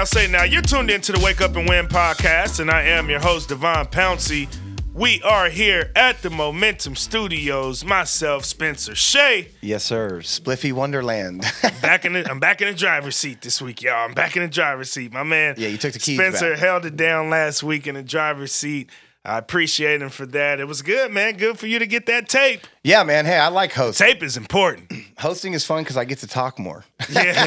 now, say now. You're tuned into the Wake Up and Win podcast, and I am your host, Devon Pouncey. We are here at the Momentum Studios. Myself, Spencer Shea. Yes, sir. Spliffy Wonderland. back in the, I'm back in the driver's seat this week, y'all. I'm back in the driver's seat. My man. Yeah, you took the keys Spencer back. held it down last week in the driver's seat. I appreciate him for that. It was good, man. Good for you to get that tape. yeah, man. Hey, I like hosting. Tape is important. Hosting is fun because I get to talk more. Yeah,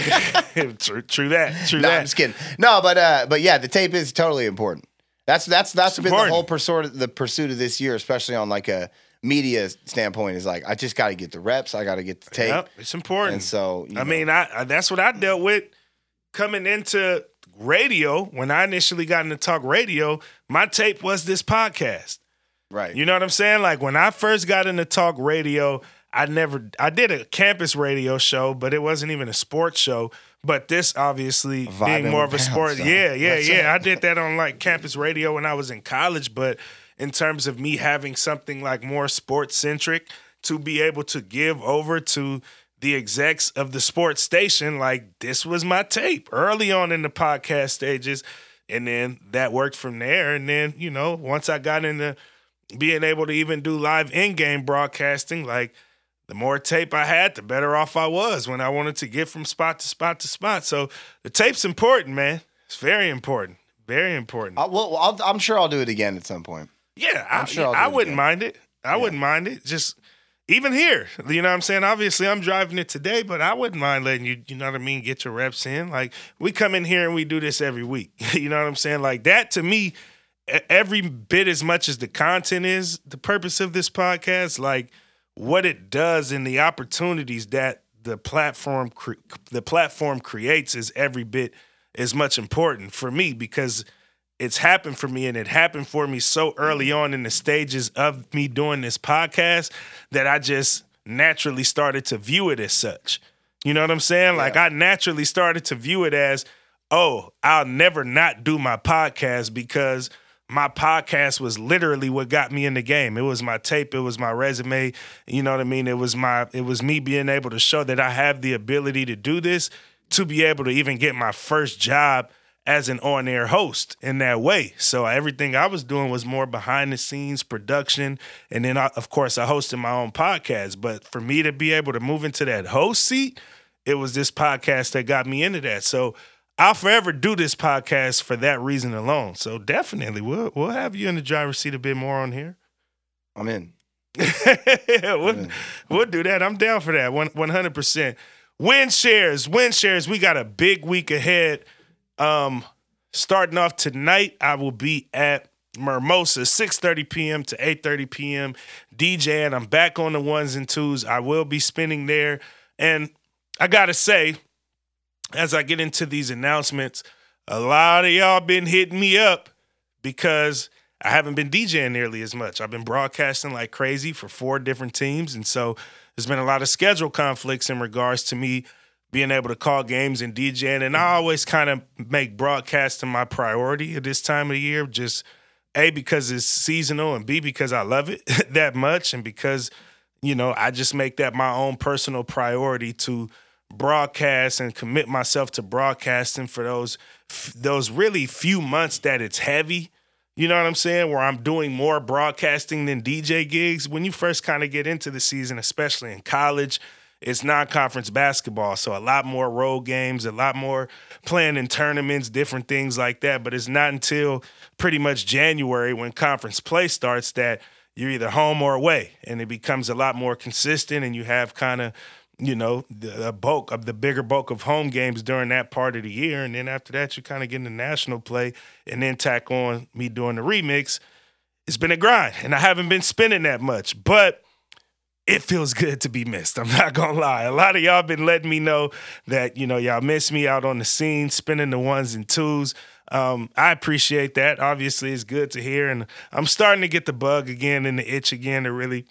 true, true that. True no, that. I'm just kidding. No, but uh, but yeah, the tape is totally important. That's that's that's been important. the whole pursuit the pursuit of this year, especially on like a media standpoint. Is like I just got to get the reps. I got to get the tape. Yep, it's important. And so I know, mean, I, I that's what I dealt with coming into radio. When I initially got into talk radio, my tape was this podcast. right? You know what I'm saying? Like when I first got into talk radio, I never I did a campus radio show, but it wasn't even a sports show. But this obviously Vibing being more of a sport. though. Yeah, yeah, That's yeah. it. I did that on like campus radio when I was in college, but in terms of me having something like more sports centric to be able to give over to the execs of the sports station, like this was my tape early on in the podcast stages. And then that worked from there. And then, you know, once I got into being able to even do live in-game broadcasting like the more tape I had, the better off I was when I wanted to get from spot to spot to spot. So the tape's important, man. It's very important. Very important. Uh, I, well, I'll, I'm sure I'll do it again at some point. yeah, I, I'm sure I'll do I it wouldn't again. mind it. I wouldn't mind it. Just even here, you know what I'm saying? Obviously, I'm driving it today, but I wouldn't mind letting you, you know what I mean, get your reps in. Like, we come in here and we do this every week. you know what I'm saying? Like, that to me, every bit as much as the content is the purpose of this podcast, like, what it does and the opportunities that the platform cre- the platform creates is every bit as much important for me because it's happened for me and it happened for me so early on in the stages of me doing this podcast that I just naturally started to view it as such. You know what I'm saying? Like I naturally started to view it as, oh, I'll never not do my podcast because my podcast was literally what got me in the game. It was my tape, it was my resume, you know what I mean? It was my it was me being able to show that I have the ability to do this to be able to even get my first job as an on-air host in that way. So everything I was doing was more behind the scenes production and then I, of course I hosted my own podcast, but for me to be able to move into that host seat, it was this podcast that got me into that. So I'll forever do this podcast for that reason alone. So definitely, we'll we'll have you in the driver's seat a bit more on here. I'm in. we'll, we'll do that. I'm down for that. One one hundred percent. Win shares, win shares. We got a big week ahead. Um, starting off tonight, I will be at Mimosa, 6:30 p.m. to 8:30 p.m. DJing. I'm back on the ones and twos. I will be spinning there, and I gotta say, as I get into these announcements, a lot of y'all been hitting me up because I haven't been DJing nearly as much. I've been broadcasting like crazy for four different teams. And so there's been a lot of schedule conflicts in regards to me being able to call games and DJing. And I always kind of make broadcasting my priority at this time of the year, just A, because it's seasonal, and B, because I love it that much, and because, you know, I just make that my own personal priority to broadcast and commit myself to broadcasting for those those really few months that it's heavy. You know what I'm saying? Where I'm doing more broadcasting than DJ gigs. When you first kind of get into the season, especially in college, it's non-conference basketball, so a lot more road games, a lot more playing in tournaments, different things like that. But it's not until pretty much January when conference play starts that you're either home or away, and it becomes a lot more consistent, and you have kind of you know, the bulk of the bigger bulk of home games during that part of the year. And then after that, you kind of get into national play and then tack on me doing the remix. It's been a grind and I haven't been spending that much, but it feels good to be missed. I'm not gonna lie. A lot of y'all been letting me know that, you know, y'all miss me out on the scene, spinning the ones and twos. Um, I appreciate that. Obviously, it's good to hear. And I'm starting to get the bug again and the itch again to really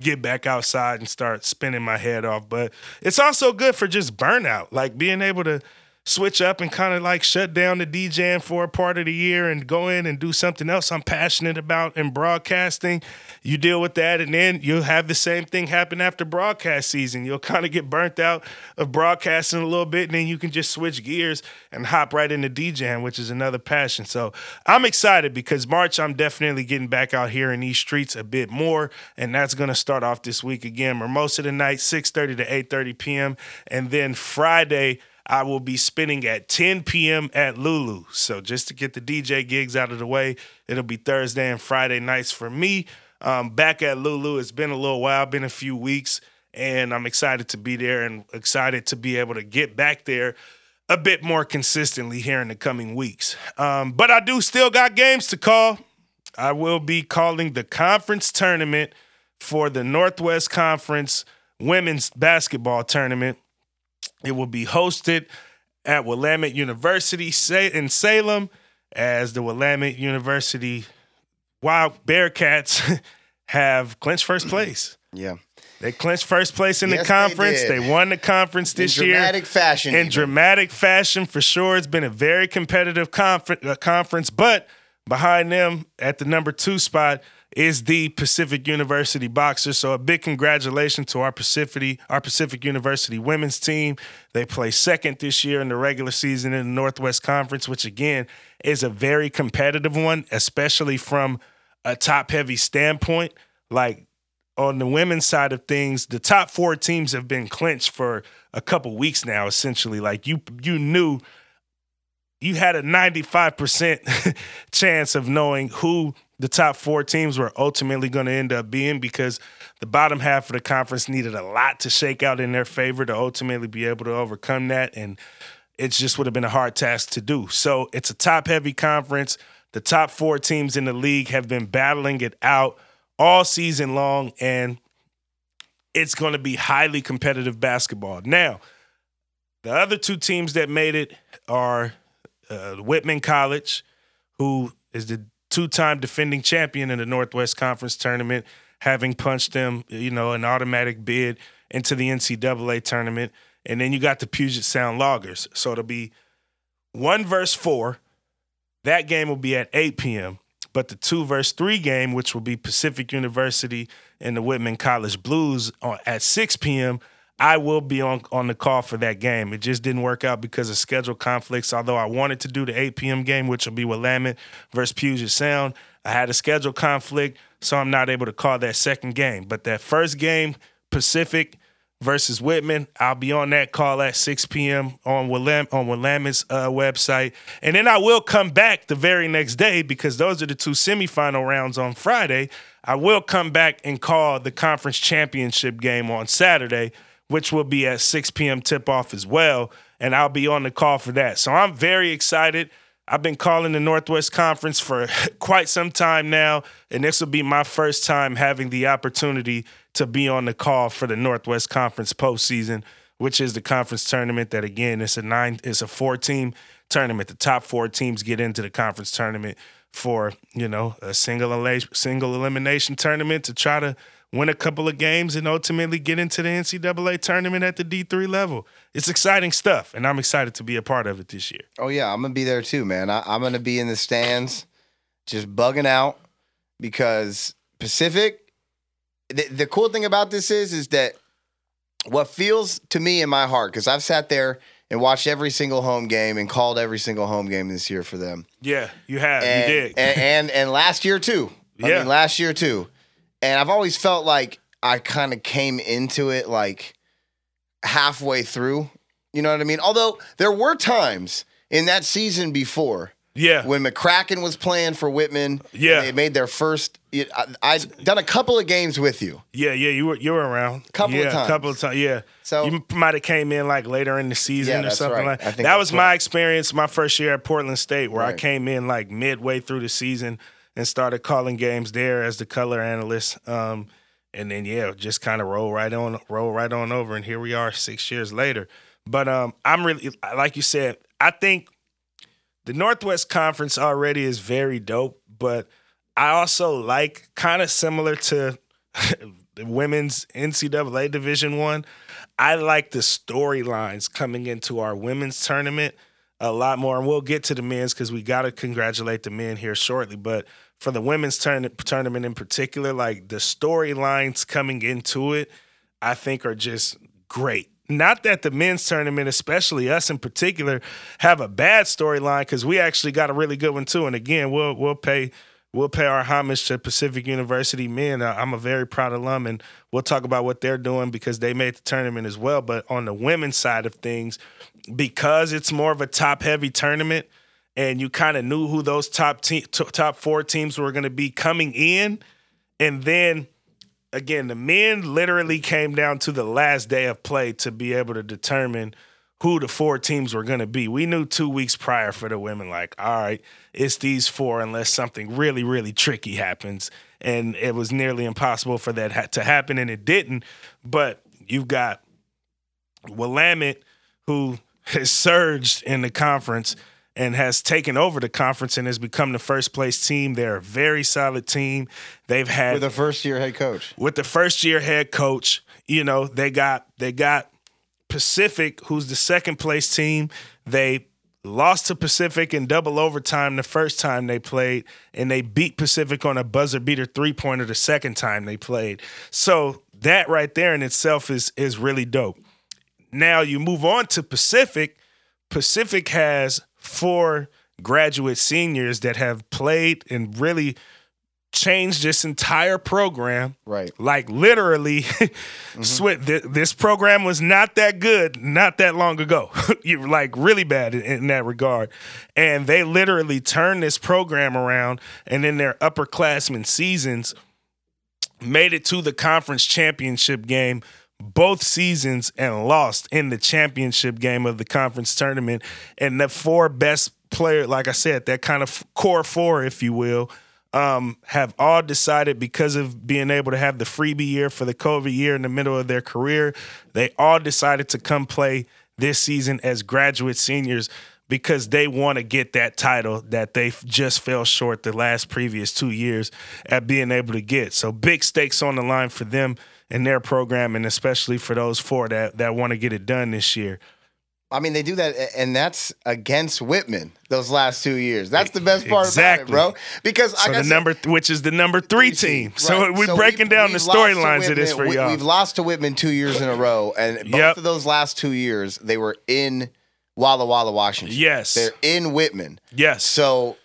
get back outside and start spinning my head off. But it's also good for just burnout, like being able to switch up and kind of like shut down the DJing for a part of the year and go in and do something else I'm passionate about in broadcasting. You deal with that, and then you'll have the same thing happen after broadcast season. You'll kind of get burnt out of broadcasting a little bit, and then you can just switch gears and hop right into DJing, which is another passion. So I'm excited because March, I'm definitely getting back out here in these streets a bit more, and that's going to start off this week again. Most of the night, 6:30 to 8:30 p.m., and then Friday. I will be spinning at 10 p.m. at Lulu. So just to get the DJ gigs out of the way, it'll be Thursday and Friday nights for me. Um, back at Lulu, it's been a little while, been a few weeks, and I'm excited to be there and excited to be able to get back there a bit more consistently here in the coming weeks. Um, but I do still got games to call. I will be calling the conference tournament for the Northwest Conference women's basketball tournament. It will be hosted at Willamette University in Salem as the Willamette University Wild Bearcats have clinched first place. Yeah. They clinched first place in Yes, the conference. did. They, won the conference this in year dramatic fashion. in even. dramatic fashion for sure. It's been a very competitive confer- uh, conference, but behind them at the number two spot is the Pacific University boxer. So a big congratulations to our Pacific our Pacific University women's team. They play second this year in the regular season in the Northwest Conference, which again is a very competitive one, especially from a top heavy standpoint. Like on the women's side of things, the top four teams have been clinched for a couple weeks now. Essentially, like you you knew you had a ninety five percent chance of knowing who the top four teams were ultimately going to end up being because the bottom half of the conference needed a lot to shake out in their favor to ultimately be able to overcome that and it just would have been a hard task to do. So it's a top heavy conference. The top four teams in the league have been battling it out all season long, and it's going to be highly competitive basketball. Now, the other two teams that made it are uh, Whitman College, who is the two-time defending champion in the Northwest Conference tournament, having punched them, you know, an automatic bid into the NCAA tournament. And then you got the Puget Sound Loggers. So it'll be one verse four. That game will be at 8 p.m. But the two verse three game, which will be Pacific University and the Whitman College Blues on, at 6 p.m., I will be on, on the call for that game. It just didn't work out because of schedule conflicts. Although I wanted to do the 8 p.m. game, which will be Willamette versus Puget Sound, I had a schedule conflict, so I'm not able to call that second game. But that first game, Pacific versus Whitman. I'll be on that call at 6 p.m. on Willam on Willamette's uh, website, and then I will come back the very next day because those are the two semifinal rounds on Friday. I will come back and call the conference championship game on Saturday, which will be at 6 p.m. tip off as well, and I'll be on the call for that. So I'm very excited. I've been calling the Northwest Conference for quite some time now, and this will be my first time having the opportunity to be on the call for the Northwest Conference postseason, which is the conference tournament that again it's a nine, it's a four team tournament. The top four teams get into the conference tournament for you know a single single elimination tournament to try to win a couple of games and ultimately get into the NCAA tournament at the D three level. It's exciting stuff, and I'm excited to be a part of it this year. Oh yeah, I'm gonna be there too, man. I, I'm gonna be in the stands, just bugging out because Pacific. The, the cool thing about this is, is that what feels to me in my heart, because I've sat there and watched every single home game and called every single home game this year for them. Yeah, you have, and, you did. and, and and last year too. I Yeah. mean, last year too. And I've always felt like I kind of came into it like halfway through. You know what I mean? Although there were times in that season before yeah, when McCracken was playing for Whitman. Yeah. they made their first. I, I'd done a couple of games with you. Yeah, yeah, you were you were around. Couple of times. couple of times. Yeah. So- you might have came in like later in the season Yeah, or something right. like that. that's Was my right. experience my first year at Portland State, where I came in like midway through the season and started calling games there as the color analyst. Um, and then yeah, just kind of roll right on, roll right on over, and here we are six years later. But um, I'm really like you said. I think the Northwest Conference already is very dope, but I also like kind of similar to the women's NCAA Division One. I. I like the storylines coming into our women's tournament a lot more, and we'll get to the men's because we got to congratulate the men here shortly. But for the women's turn- tournament in particular, like the storylines coming into it, I think are just great. Not that the men's tournament, especially us in particular, have a bad storyline because we actually got a really good one too. And again, we'll we'll pay we'll pay our homage to Pacific University men. I'm a very proud alum, and we'll talk about what they're doing because they made the tournament as well. But on the women's side of things, because it's more of a top heavy tournament, and you kind of knew who those top te- top four teams were going to be coming in, and then again, the men literally came down to the last day of play to be able to determine who the four teams were going to be. We knew two weeks prior for the women, like, all right, it's these four unless something really, really tricky happens. And it was nearly impossible for that to happen, and it didn't. But you've got Willamette, who has surged in the conference and has taken over the conference and has become the first place team. They're a very solid team. They've had with a first year head coach. With the first year head coach, you know, they got they got Pacific, who's the second place team. They lost to Pacific in double overtime the first time they played, and they beat Pacific on a buzzer beater three pointer the second time they played. So that right there in itself is is really dope. Now you move on to Pacific. Pacific has four graduate seniors that have played and really changed this entire program. Right. Like literally, mm-hmm. this program was not that good not that long ago. you like really bad in, in, that regard. And they literally turned this program around and in their upperclassmen seasons made it to the conference championship game both seasons and lost in the championship game of the conference tournament. And the four best players, like I said, that kind of core four, if you will, um, have all decided because of being able to have the freebie year for the COVID year in the middle of their career, they all decided to come play this season as graduate seniors because they want to get that title that they just fell short the last previous two years at being able to get. So big stakes on the line for them and their program, and especially for those four that that want to get it done this year. I mean, they do that, and that's against Whitman those last two years. That's the best part exactly. about it, bro. Because so the number, which is the number three team. Right. So we're so breaking we, down the storylines of this for we, y'all. We've lost to Whitman two years in a row, and both yep. of those last two years they were in Walla Walla, Washington. Yes, they're in Whitman. Yes. So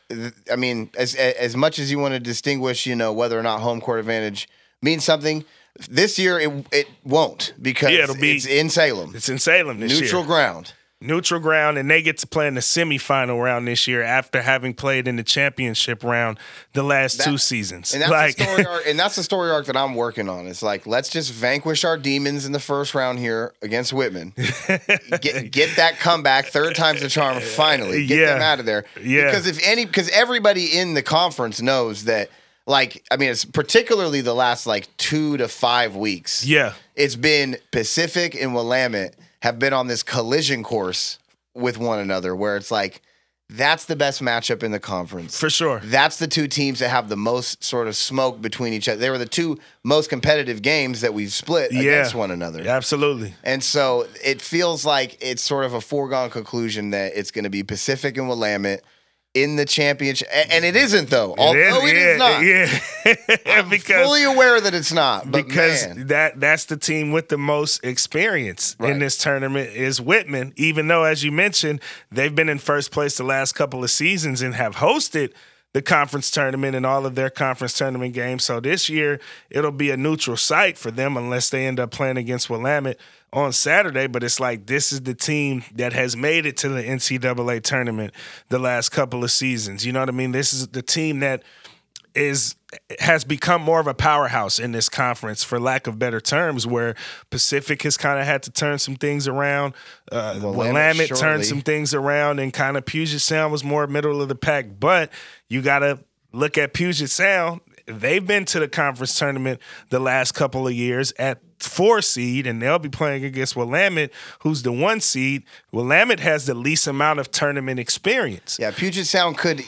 I mean, as as much as you want to distinguish, you know, whether or not home court advantage means something this year it it won't because yeah, it'll be, it's in Salem. It's in Salem this Neutral year. ground. Neutral ground, and they get to play in the semifinal round this year after having played in the championship round the last that, two seasons. And that's like, the story arc, and that's the story arc that I'm working on. It's like let's just vanquish our demons in the first round here against Whitman. get, get that comeback, third time's the charm. Finally, get yeah. them out of there. Yeah, because if any, because everybody in the conference knows that like I mean, it's particularly the last like two to five weeks. Yeah, it's been Pacific and Willamette have been on this collision course with one another, where it's like that's the best matchup in the conference for sure. That's the two teams that have the most sort of smoke between each other. They were the two most competitive games that we've split yeah, against one another. Absolutely. And so it feels like it's sort of a foregone conclusion that it's going to be Pacific and Willamette in the championship, and it isn't though. Although it is, not. Yeah, I'm because fully aware that it's not. because man. that that's the team with the most experience right. in this tournament is Whitman. Even though, as you mentioned, they've been in first place the last couple of seasons and have hosted the conference tournament and all of their conference tournament games. So this year it'll be a neutral site for them unless they end up playing against Willamette on Saturday, but it's like this is the team that has made it to the NCAA tournament the last couple of seasons. You know what I mean? This is the team that is has become more of a powerhouse in this conference, for lack of better terms, where Pacific has kind of had to turn some things around. Uh, Willamette turned some things around, and kind of Puget Sound was more middle of the pack. But you got to look at Puget Sound. They've been to the conference tournament the last couple of years at four seed, and they'll be playing against Willamette, who's the one seed. Willamette has the least amount of tournament experience. Yeah, Puget Sound could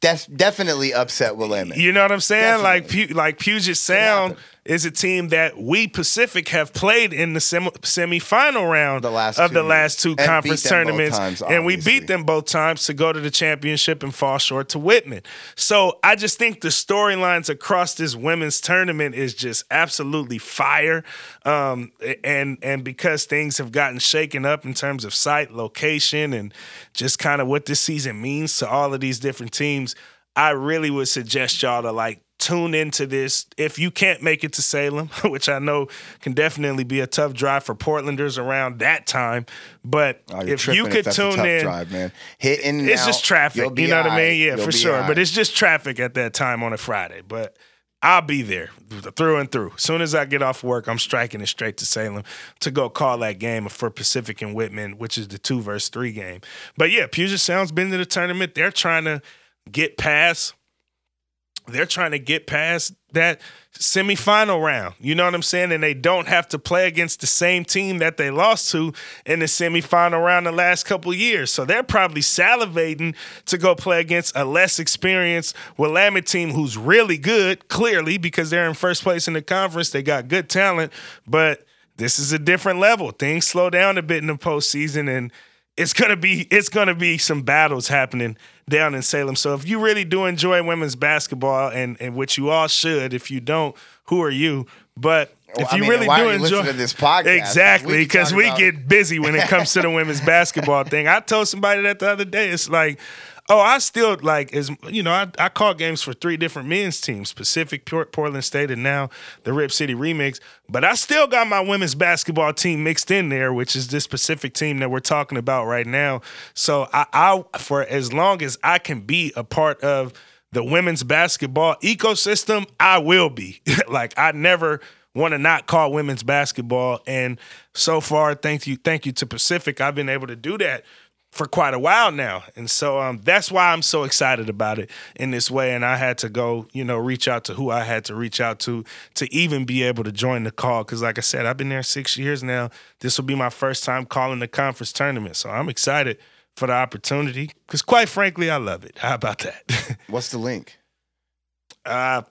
def- definitely upset Willamette. You know what I'm saying? Definitely. Like like Puget Sound is a team that we Pacific have played in the sem- semifinal round The last of two the last two conference tournaments, times, and we beat them both times to go to the championship and fall short to Whitman. So I just think the storylines across this women's tournament is just absolutely fire. Um, and and because things have gotten shaken up in terms of site, location, and just kind of what this season means to all of these different teams, I really would suggest y'all to like tune into this if you can't make it to Salem, which I know can definitely be a tough drive for Portlanders around that time. But Oh, if you could a tune in, drive, man. Hit in it's out, just traffic. You know what I mean? Yeah, You'll for sure. But it's just traffic at that time on a Friday. But I'll be there through and through. As soon as I get off work, I'm striking it straight to Salem to go call that game for Pacific and Whitman, which is the two versus three game. But yeah, Puget Sound's been to the tournament. They're trying to get past. They're trying to get past that semifinal round. You know what I'm saying? And they don't have to play against the same team that they lost to in the semifinal round the last couple years. So they're probably salivating to go play against a less experienced Willamette team who's really good, clearly, because they're in first place in the conference. They got good talent, but this is a different level. Things slow down a bit in the postseason and it's gonna be it's gonna be some battles happening down in Salem. So if you really do enjoy women's basketball, and and which you all should, if you don't, who are you? But if I you mean, really do you enjoy this podcast? exactly We because we about- get busy when it comes to the women's basketball thing. I told somebody that the other day. It's like. Oh, I still like as you know. I, I call games for three different men's teams: Pacific, Portland State, and now the Rip City Remix. But I still got my women's basketball team mixed in there, which is this Pacific team that we're talking about right now. So I, I for as long as I can be a part of the women's basketball ecosystem, I will be. like I never want to not call women's basketball, and so far, thank you, thank you to Pacific, I've been able to do that for quite a while now. And so um, that's why I'm so excited about it in this way. And I had to go, you know, reach out to who I had to reach out to to even be able to join the call. Cause like I said, I've been there six years now. This will be my first time calling the conference tournament. So I'm excited for the opportunity. Cause quite frankly, I love it. How about that? What's the link? uh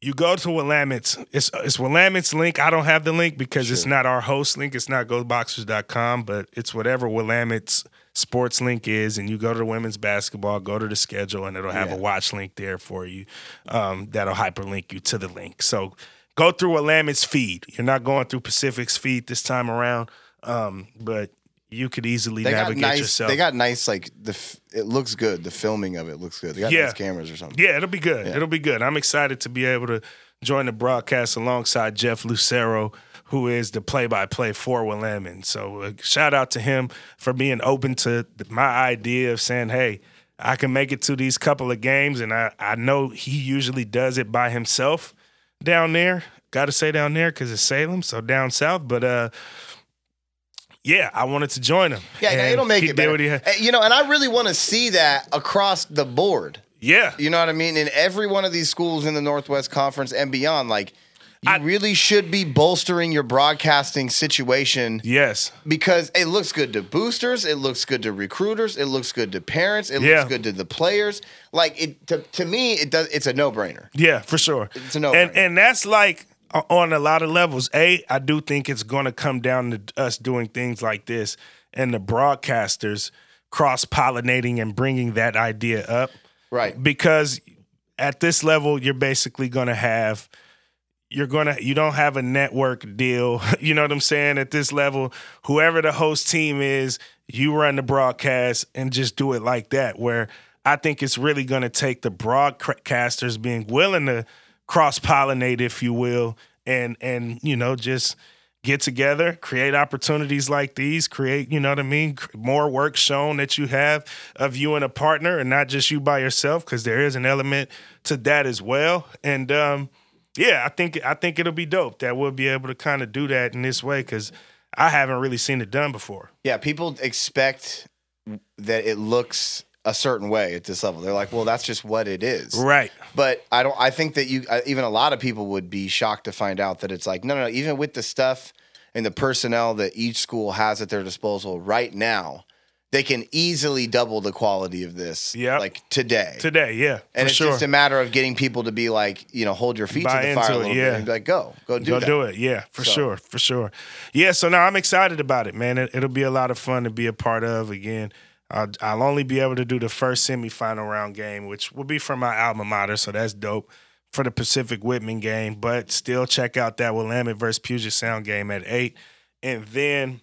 you go to Willamette's. It's it's Willamette's link. I don't have the link because it's not our host link. It's not goboxers.com, but it's whatever Willamette's sports link is. And you go to the women's basketball, go to the schedule, and it'll have Yeah. a watch link there for you. Um, that'll hyperlink you to the link. So go through Willamette's feed. You're not going through Pacific's feed this time around, um, but you could easily They got navigate nice. yourself. They got nice. Like the. It looks good. The filming of it looks good. They got Yeah. nice cameras or something. Yeah, it'll be good. It'll be good. I'm excited to be able to join the broadcast alongside Jeff Lucero, who is the play-by-play for Willamette. So uh, shout out to him for being open to my idea of saying, "Hey, I can make it to these couple of games," and I I know he usually does it by himself down there. Got to say down there because it's Salem, so down south. But uh, yeah, I wanted to join him. Yeah, it'll make it better. what he had- Eh, You know, and I really want to see that across the board. Yeah, You know what I mean? In every one of these schools in the Northwest Conference and beyond, like you I- really should be bolstering your broadcasting situation yes, because it looks good to boosters, it looks good to recruiters, it looks good to parents, it Yeah. looks good to the players. Like it to, to me, it does. It's a no brainer. Yeah, for sure. It's a no-brainer. and and that's like on a lot of levels. A, I do think it's going to come down to us doing things like this and the broadcasters cross pollinating and bringing that idea up Right. because at this level you're basically going to have you're to you don't have a network deal you know what i'm saying at this level whoever the host team is you run the broadcast and just do it like that where i think it's really to take the broadcasters being willing to cross pollinate if you will and and you know just get together, create opportunities like these, create, you know what I mean, more work shown that you have of you and a partner and not just you by yourself because there is an element to that as well. And um yeah, I think I think it'll be dope that we'll be able to kind of do that in this way cuz I haven't really seen it done before. Yeah, people expect that it looks a certain way at this level. They're like, well, that's just what it is. Right. But I don't. I think that you, uh, even a lot of people would be shocked to find out that it's like, no, no, no. Even with the stuff and the personnel that each school has at their disposal right now, they can easily double the quality of this. Yeah. like today. Today, yeah, and for it's sure. just a matter of getting people to be like, you know, hold your feet Buy to the fire a it, little yeah. bit and be like, go, go do Go that. do it. Yeah, for So- sure. For sure. Yeah, so now I'm excited about it, man. It, it'll be a lot of fun to be a part of again. I'll, I'll only be able to do the first semifinal round game, which will be for my alma mater, so that's dope for the Pacific Whitman game. But still, check out that Willamette versus Puget Sound game at 8. And then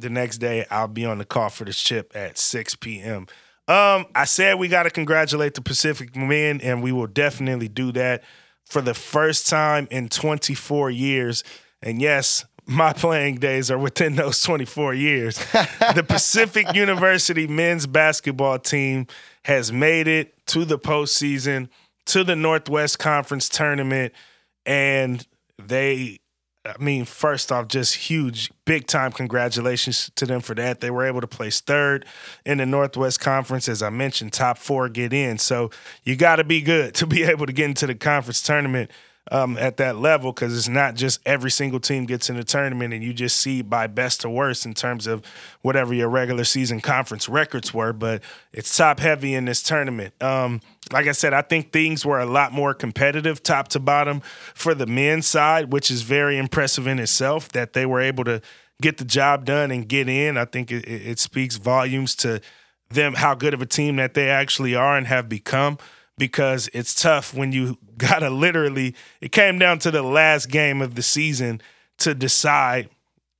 the next day, I'll be on the call for the chip at 6 p.m. Um, I said we got to congratulate the Pacific men, and we will definitely do that for the first time in 24 years. And yes, my playing days are within those 24 years. the Pacific University men's basketball team has made it to the postseason, to the Northwest Conference tournament, and they I mean, first off, just huge, big time congratulations to them for that. They were able to place third in the Northwest Conference. As I mentioned, top four get in. So you got to be good to be able to get into the conference tournament um, at that level because it's not just every single team gets in the tournament and you just see by best to worst in terms of whatever your regular season conference records were, but it's top heavy in this tournament. Um, like I said, I think things were a lot more competitive top to bottom for the men's side, which is very impressive in itself that they were able to get the job done and get in. I think it, it it speaks volumes to them how good of a team that they actually are and have become because it's tough when you gotta literally it came down to the last game of the season to decide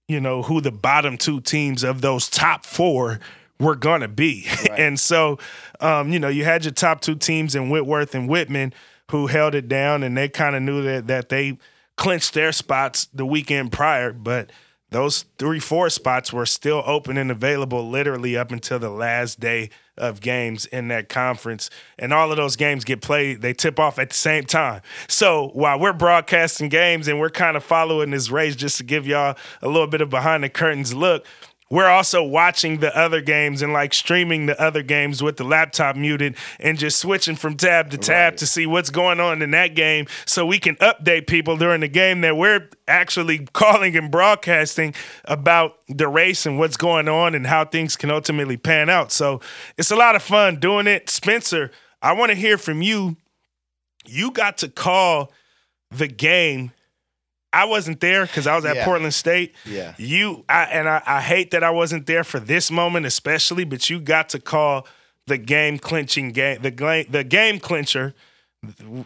you know who the bottom two teams of those top four were gonna be. And so um, you know you had your top two teams in whitworth and whitman who held it down and they kind of knew that that they clinched their spots the weekend prior but those three four spots were still open and available literally up until the last day of games in that conference. And all of those games get played they tip off at the same time. So while we're broadcasting games and we're kind of following this race just to give y'all a little bit of behind the curtains look we're also watching the other games and like streaming the other games with the laptop muted and just switching from tab to tab Right. to see what's going on in that game so we can update people during the game that we're actually calling and broadcasting about the race and what's going on and how things can ultimately pan out. So it's a lot of fun doing it. Spencer, I want to hear from you. You got to call the game. I wasn't there because I was at Yeah. Portland State. Yeah. You I, and I, I hate that I wasn't there for this moment especially, but you got to call the game clinching game the game the game clincher,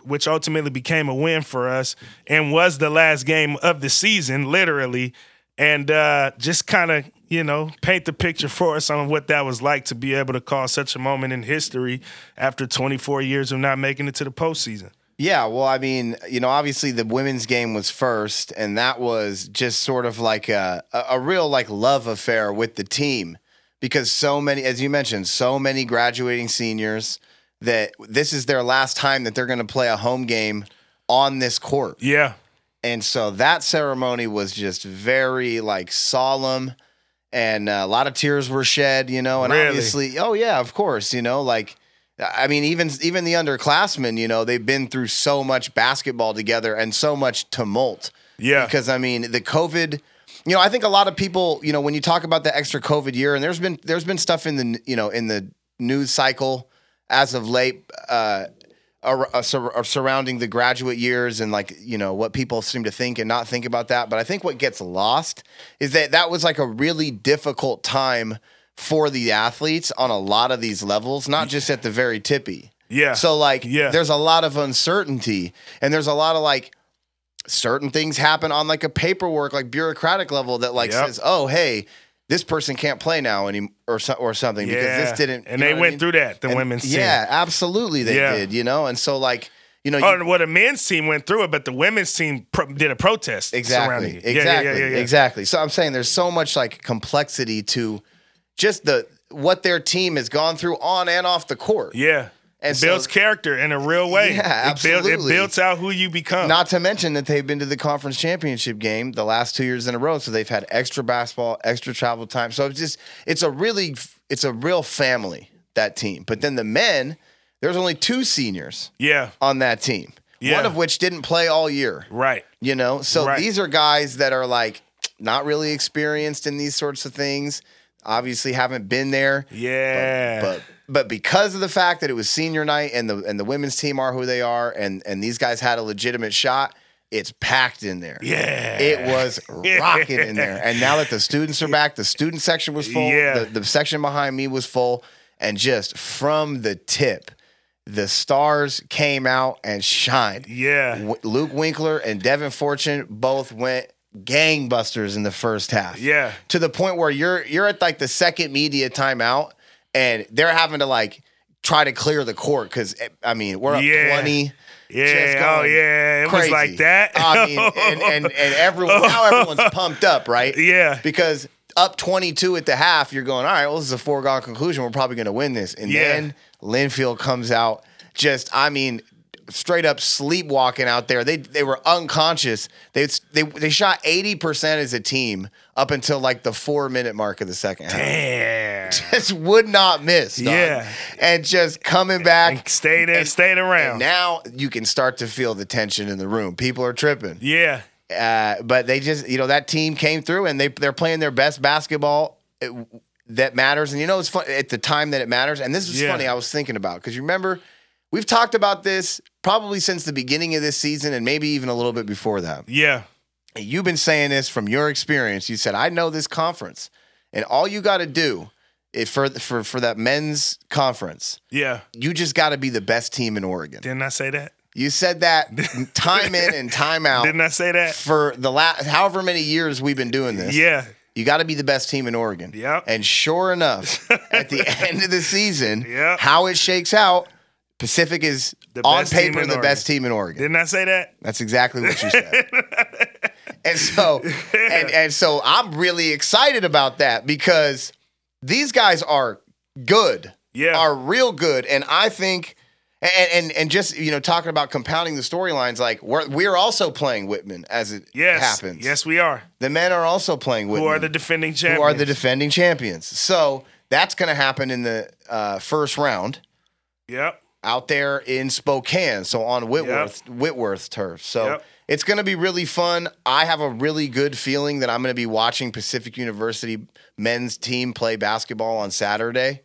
which ultimately became a win for us and was the last game of the season, literally. And uh, just kind of you know paint the picture for us on what that was like to be able to call such a moment in history after 24 years of not making it to the postseason. Yeah, well, I mean, you know, obviously the women's game was first, and that was just sort of like a, a, real like love affair with the team because so many, as you mentioned, so many graduating seniors that this is their last time that they're going to play a home game on this court. Yeah, And so that ceremony was just very like solemn and a lot of tears were shed, you know, and Really? obviously, oh yeah, of course, you know, like I mean even even the underclassmen, you know, they've been through so much basketball together and so much tumult. yeah, Because I mean, the COVID, you know, I think a lot of people, you know, when you talk about the extra COVID year, and there's been there's been stuff in the you know in the news cycle as of late, uh, ar- uh, sur- uh, surrounding the graduate years and like you know what people seem to think and not think about that. But I think what gets lost is that that was like a really difficult time for the athletes on a lot of these levels, not just at the very tippy. yeah. So like Yeah. there's a lot of uncertainty and there's a lot of like certain things happen on like a paperwork like bureaucratic level that like Yep. says, "Oh, hey, this person can't play now any or so, or something because this didn't." and they what I went mean? through that. The And- women's team. Yeah, absolutely they Yeah. did, you know? And so like, you know, oh, you- Oh, well, the men's team went through it, but the women's team pro- did a protest surrounding Exactly. Yeah, yeah, Exactly. yeah, yeah, yeah. Exactly. So I'm saying there's so much like complexity to just the what their team has gone through on and off the court. Yeah. And it so- builds character in a real way. Yeah, It, build- it builds out who you become. Not to mention that they've been to the conference championship game the last two years in a row, so they've had extra basketball, extra travel time. So it's just it's a really it's a real family that team. But then the men, there's only two seniors yeah. on that team. Yeah. One of which didn't play all year. Right. You know, so Right. these are guys that are like not really experienced in these sorts of things. Obviously haven't been there. Yeah. But but because of the fact that it was senior night and the and the women's team are who they are and and these guys had a legitimate shot, it's packed in there. yeah. It was rocking in there. And now that the students are back, the student section was full. Yeah. The, the section behind me was full. And just from the tip, the stars came out and shined. Yeah. W- Luke Winkler and Devin Fortune both went gangbusters in the first half. Yeah. To the point where you're you're at like the second media timeout and they're having to like try to clear the court because eh, I mean we're up Yeah. 20. Yeah. Oh, yeah. It was like that. I mean, and, and, and everyone now everyone's pumped up, right? Yeah. Because up 22 at the half, you're going, all right, well, this is a foregone conclusion. We're probably going to win this. And Yeah. then Linfield comes out, just, I mean, straight up sleepwalking out there. They they were unconscious. They they they shot 80% as a team up until like the four minute mark of the second half. Damn. Just would not miss. dog. Yeah. And just coming back. And stayed in, And- stayed around. And now you can start to feel the tension in the room. People are tripping. yeah. Uh, but they just, you know, that team came through and they they're playing their best basketball uh, that matters. And you know, it's fun at the time that it matters. And this is Yeah. funny. I was thinking about because you remember we've talked about this probably since the beginning of this season and maybe even a little bit before that. Yeah. You've been saying this from your experience. You said, "I know this conference, and all you got to do is for for for that men's conference, Yeah. you just got to be the best team in Oregon." Didn't I say that? You said that time in and time out Didn't I say that? for the last however many years we've been doing this. Yeah. You got to be the best team in Oregon. Yep. And sure enough, at the end of the season, Yep. how it shakes out, Pacific is The on paper the Oregon. best team in Oregon. Didn't I say that? That's exactly what you said. and so and, and so I'm really excited about that because these guys are good. Yeah. Are real good. And I think and and, and just you know talking about compounding the storylines like we're we're also playing Whitman as it Yes. happens. Yes, we are. The men are also playing Whitman. Who are the defending champions? who are the defending champions. So that's going to happen in the uh, first round Yep. Out there in Spokane. So on Whitworth, Whitworth turf. So Yep. it's going to be really fun. I have a really good feeling that I'm going to be watching Pacific University men's team play basketball on Saturday.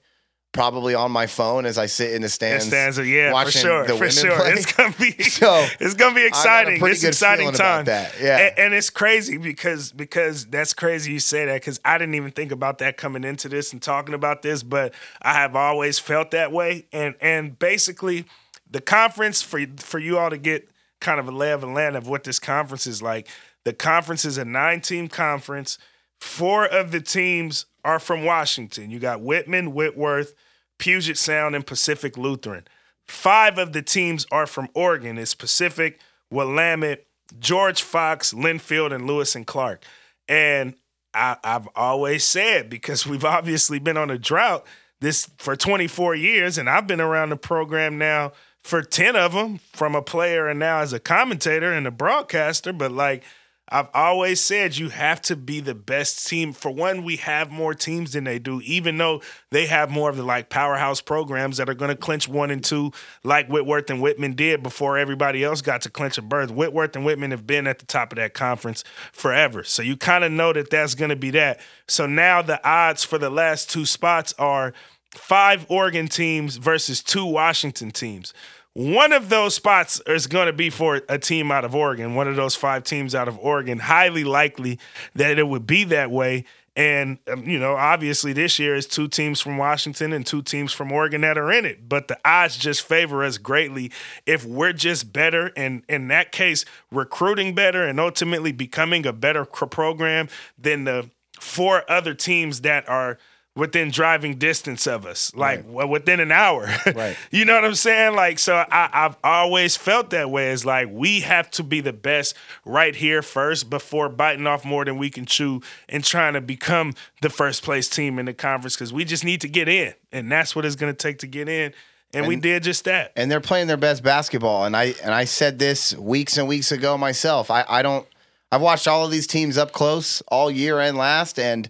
Probably on my phone as I sit in the stands. stands yeah, for sure, the for women sure. play. It's gonna be So, it's gonna be exciting. It's exciting time. that, yeah. and, and it's crazy because because that's crazy you say that because I didn't even think about that coming into this and talking about this, but I have always felt that way. And and basically, the conference for for you all to get kind of a lay of the land of what this conference is like. The conference is a nine team conference. Four of the teams are from Washington. You got Whitman, Whitworth, Puget Sound, and Pacific Lutheran. Five of the teams are from Oregon. It's Pacific, Willamette, George Fox, Linfield, and Lewis and Clark. And I, I've always said because we've obviously been on a drought this for 24 years, and I've been around the program now for 10 of them from a player and now as a commentator and a broadcaster. But like I've always said, you have to be the best team. For one, we have more teams than they do, even though they have more of the like powerhouse programs that are going to clinch one and two, like Whitworth and Whitman did before everybody else got to clinch a berth. Whitworth and Whitman have been at the top of that conference forever. So you kind of know that that's going to be that. So now the odds for the last two spots are five Oregon teams versus two Washington teams. One of those spots is going to be for a team out of Oregon, one of those five teams out of Oregon. Highly likely that it would be that way. And, um, you know, obviously this year is two teams from Washington and two teams from Oregon that are in it. But the odds just favor us greatly if we're just better. And in that case, recruiting better and ultimately becoming a better program than the four other teams that are within driving distance of us, like w- within an hour. Right. you know what I'm saying? Like, so I, I've always felt that way. It's like we have to be the best right here first before biting off more than we can chew and trying to become the first place team in the conference because we just need to get in. And that's what it's going to take to get in. And, we did just that. and they're playing their best basketball. And I and I said this weeks and weeks ago myself. I, I don't I've watched all of these teams up close all year and last, and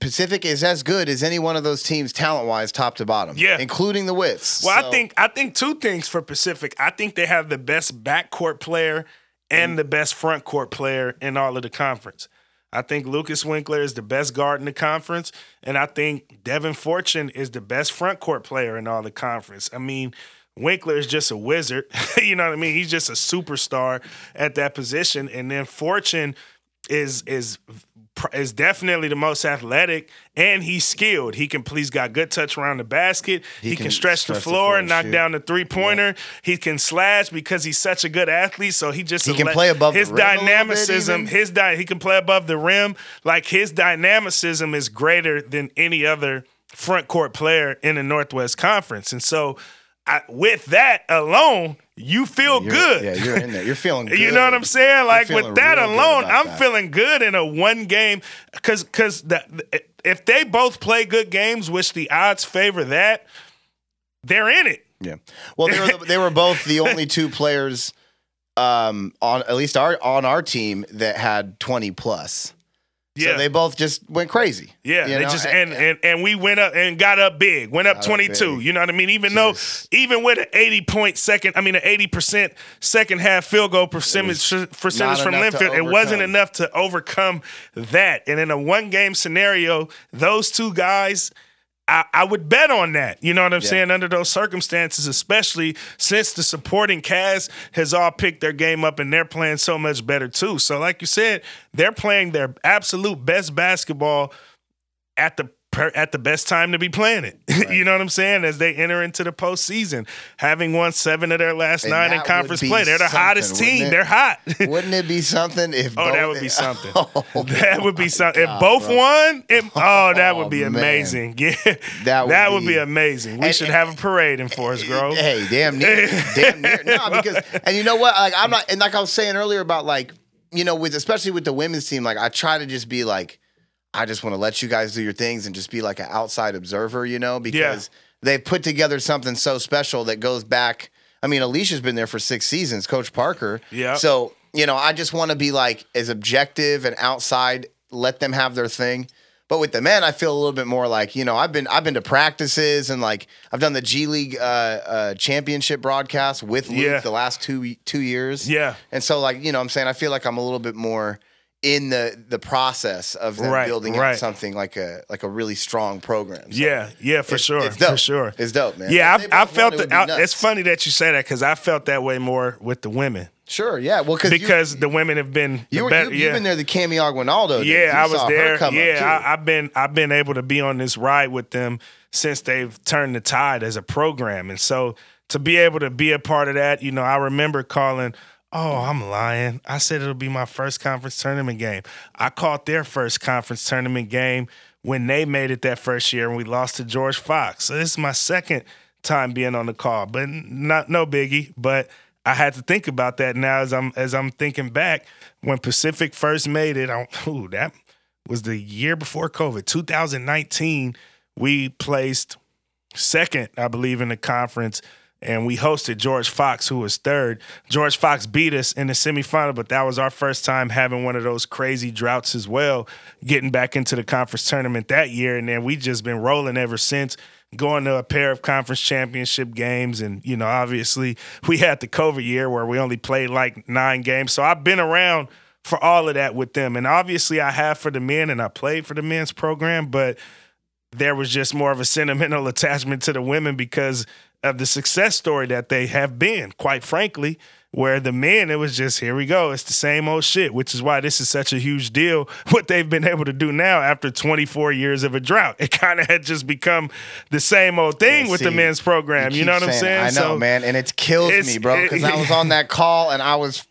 Pacific is as good as any one of those teams talent wise, top to bottom. Yeah. Including the Wits. Well, So- I think I think two things for Pacific. I think they have the best backcourt player and the best front court player in all of the conference. I think Lucas Winkler is the best guard in the conference, and I think Devin Fortune is the best front court player in all the conference. I mean, Winkler is just a wizard. you know what I mean? He's just a superstar at that position, and then Fortune is is is definitely the most athletic and he's skilled. He can he's got good touch around the basket. He, he can, can, stretch, the floor and knock shoot. down the three pointer. Yeah. He can slash because he's such a good athlete. So he just he can play above his dynamicism. His di- he can play above the rim. Like his dynamicism is greater than any other front court player in the Northwest Conference. And so I, with that alone, you feel good. Yeah, you're in there. You're feeling good. you know what I'm saying? Like with that alone, I'm that. feeling good in a one game because because if they both play good games, which the odds favor that, they're in it. Yeah. Well, they were they were both the only two players um, on at least our on our team that had 20 plus. Yeah. So they both just went crazy. Yeah, they know? just and, and and we went up and got up big, went up twenty two. You know what I mean? Even just, though even with an eighty point second, I mean an eighty percent second half field goal percentage percentage from Linfield, it wasn't enough to overcome that. And in a one game scenario, those two guys I, I, would bet on that. You know what I'm yeah. saying? Under those circumstances, especially since the supporting cast has all picked their game up and they're playing so much better too. So, like you said, they're playing their absolute best basketball at the per, at the best time to be playing it. Right. you know what I'm saying? As they enter into the postseason, having won seven of their last and nine in conference play, they're the hottest team. They're hot. wouldn't it be something if? Oh, both, oh that would be something. Oh, that would be something. God, if both bro. won, it, oh, that would be oh, amazing. Man. Yeah, that would, that be, would be amazing. We and, should and, have a parade in Forest Grove. Hey, damn near, damn near. No, because and you know what? Like I'm not, and like I was saying earlier about like you know with especially with the women's team, like I try to just be like I just want to let you guys do your things and just be like an outside observer, you know, because yeah. they've put together something so special that goes back. I mean, Alicia's been there for six seasons, Coach Parker. Yeah. So, you know, I just want to be like as objective and outside, let them have their thing. But with the men, I feel a little bit more like you know I've been I've been to practices and like I've done the G League uh, uh, championship broadcast with Luke yeah. the last two two years. Yeah, and so like you know I'm saying I feel like I'm a little bit more in the the process of them right, building right. something like a like a really strong program. So yeah, yeah, for sure, it's dope. for sure, it's dope, man. Yeah, I, I felt it. it's funny that you say that because I felt that way more with the women. Sure, yeah. Well, because you, the women have been you were, better, you, have been there the Cami Aguinaldo. Yeah, I was there. Yeah, I, I've been I've been able to be on this ride with them since they've turned the tide as a program, and so to be able to be a part of that, you know, I remember calling Oh, I'm lying. I said it'll be my first conference tournament game. I caught their first conference tournament game when they made it that first year and we lost to George Fox. So this is my second time being on the call, but not no biggie. But I had to think about that now as I'm as I'm thinking back when Pacific first made it. I, ooh, that was the year before COVID, 2019. We placed second, I believe, in the conference and we hosted George Fox, who was third. George Fox beat us in the semifinal, but that was our first time having one of those crazy droughts as well, getting back into the conference tournament that year. And then we just been rolling ever since, going to a pair of conference championship games. And, you know, obviously we had the COVID year where we only played like nine games. So I've been around for all of that with them. And obviously I have for the men and I played for the men's program, but there was just more of a sentimental attachment to the women because of the success story that they have been, quite frankly. Where the men, it was just here we go. It's the same old shit, which is why this is such a huge deal. What they've been able to do now after 24 years of a drought, it kind of had just become the same old thing yeah, with see, the men's program. You, you know what I'm saying? I know, so, man, and it kills me, bro, because I was on that call and I was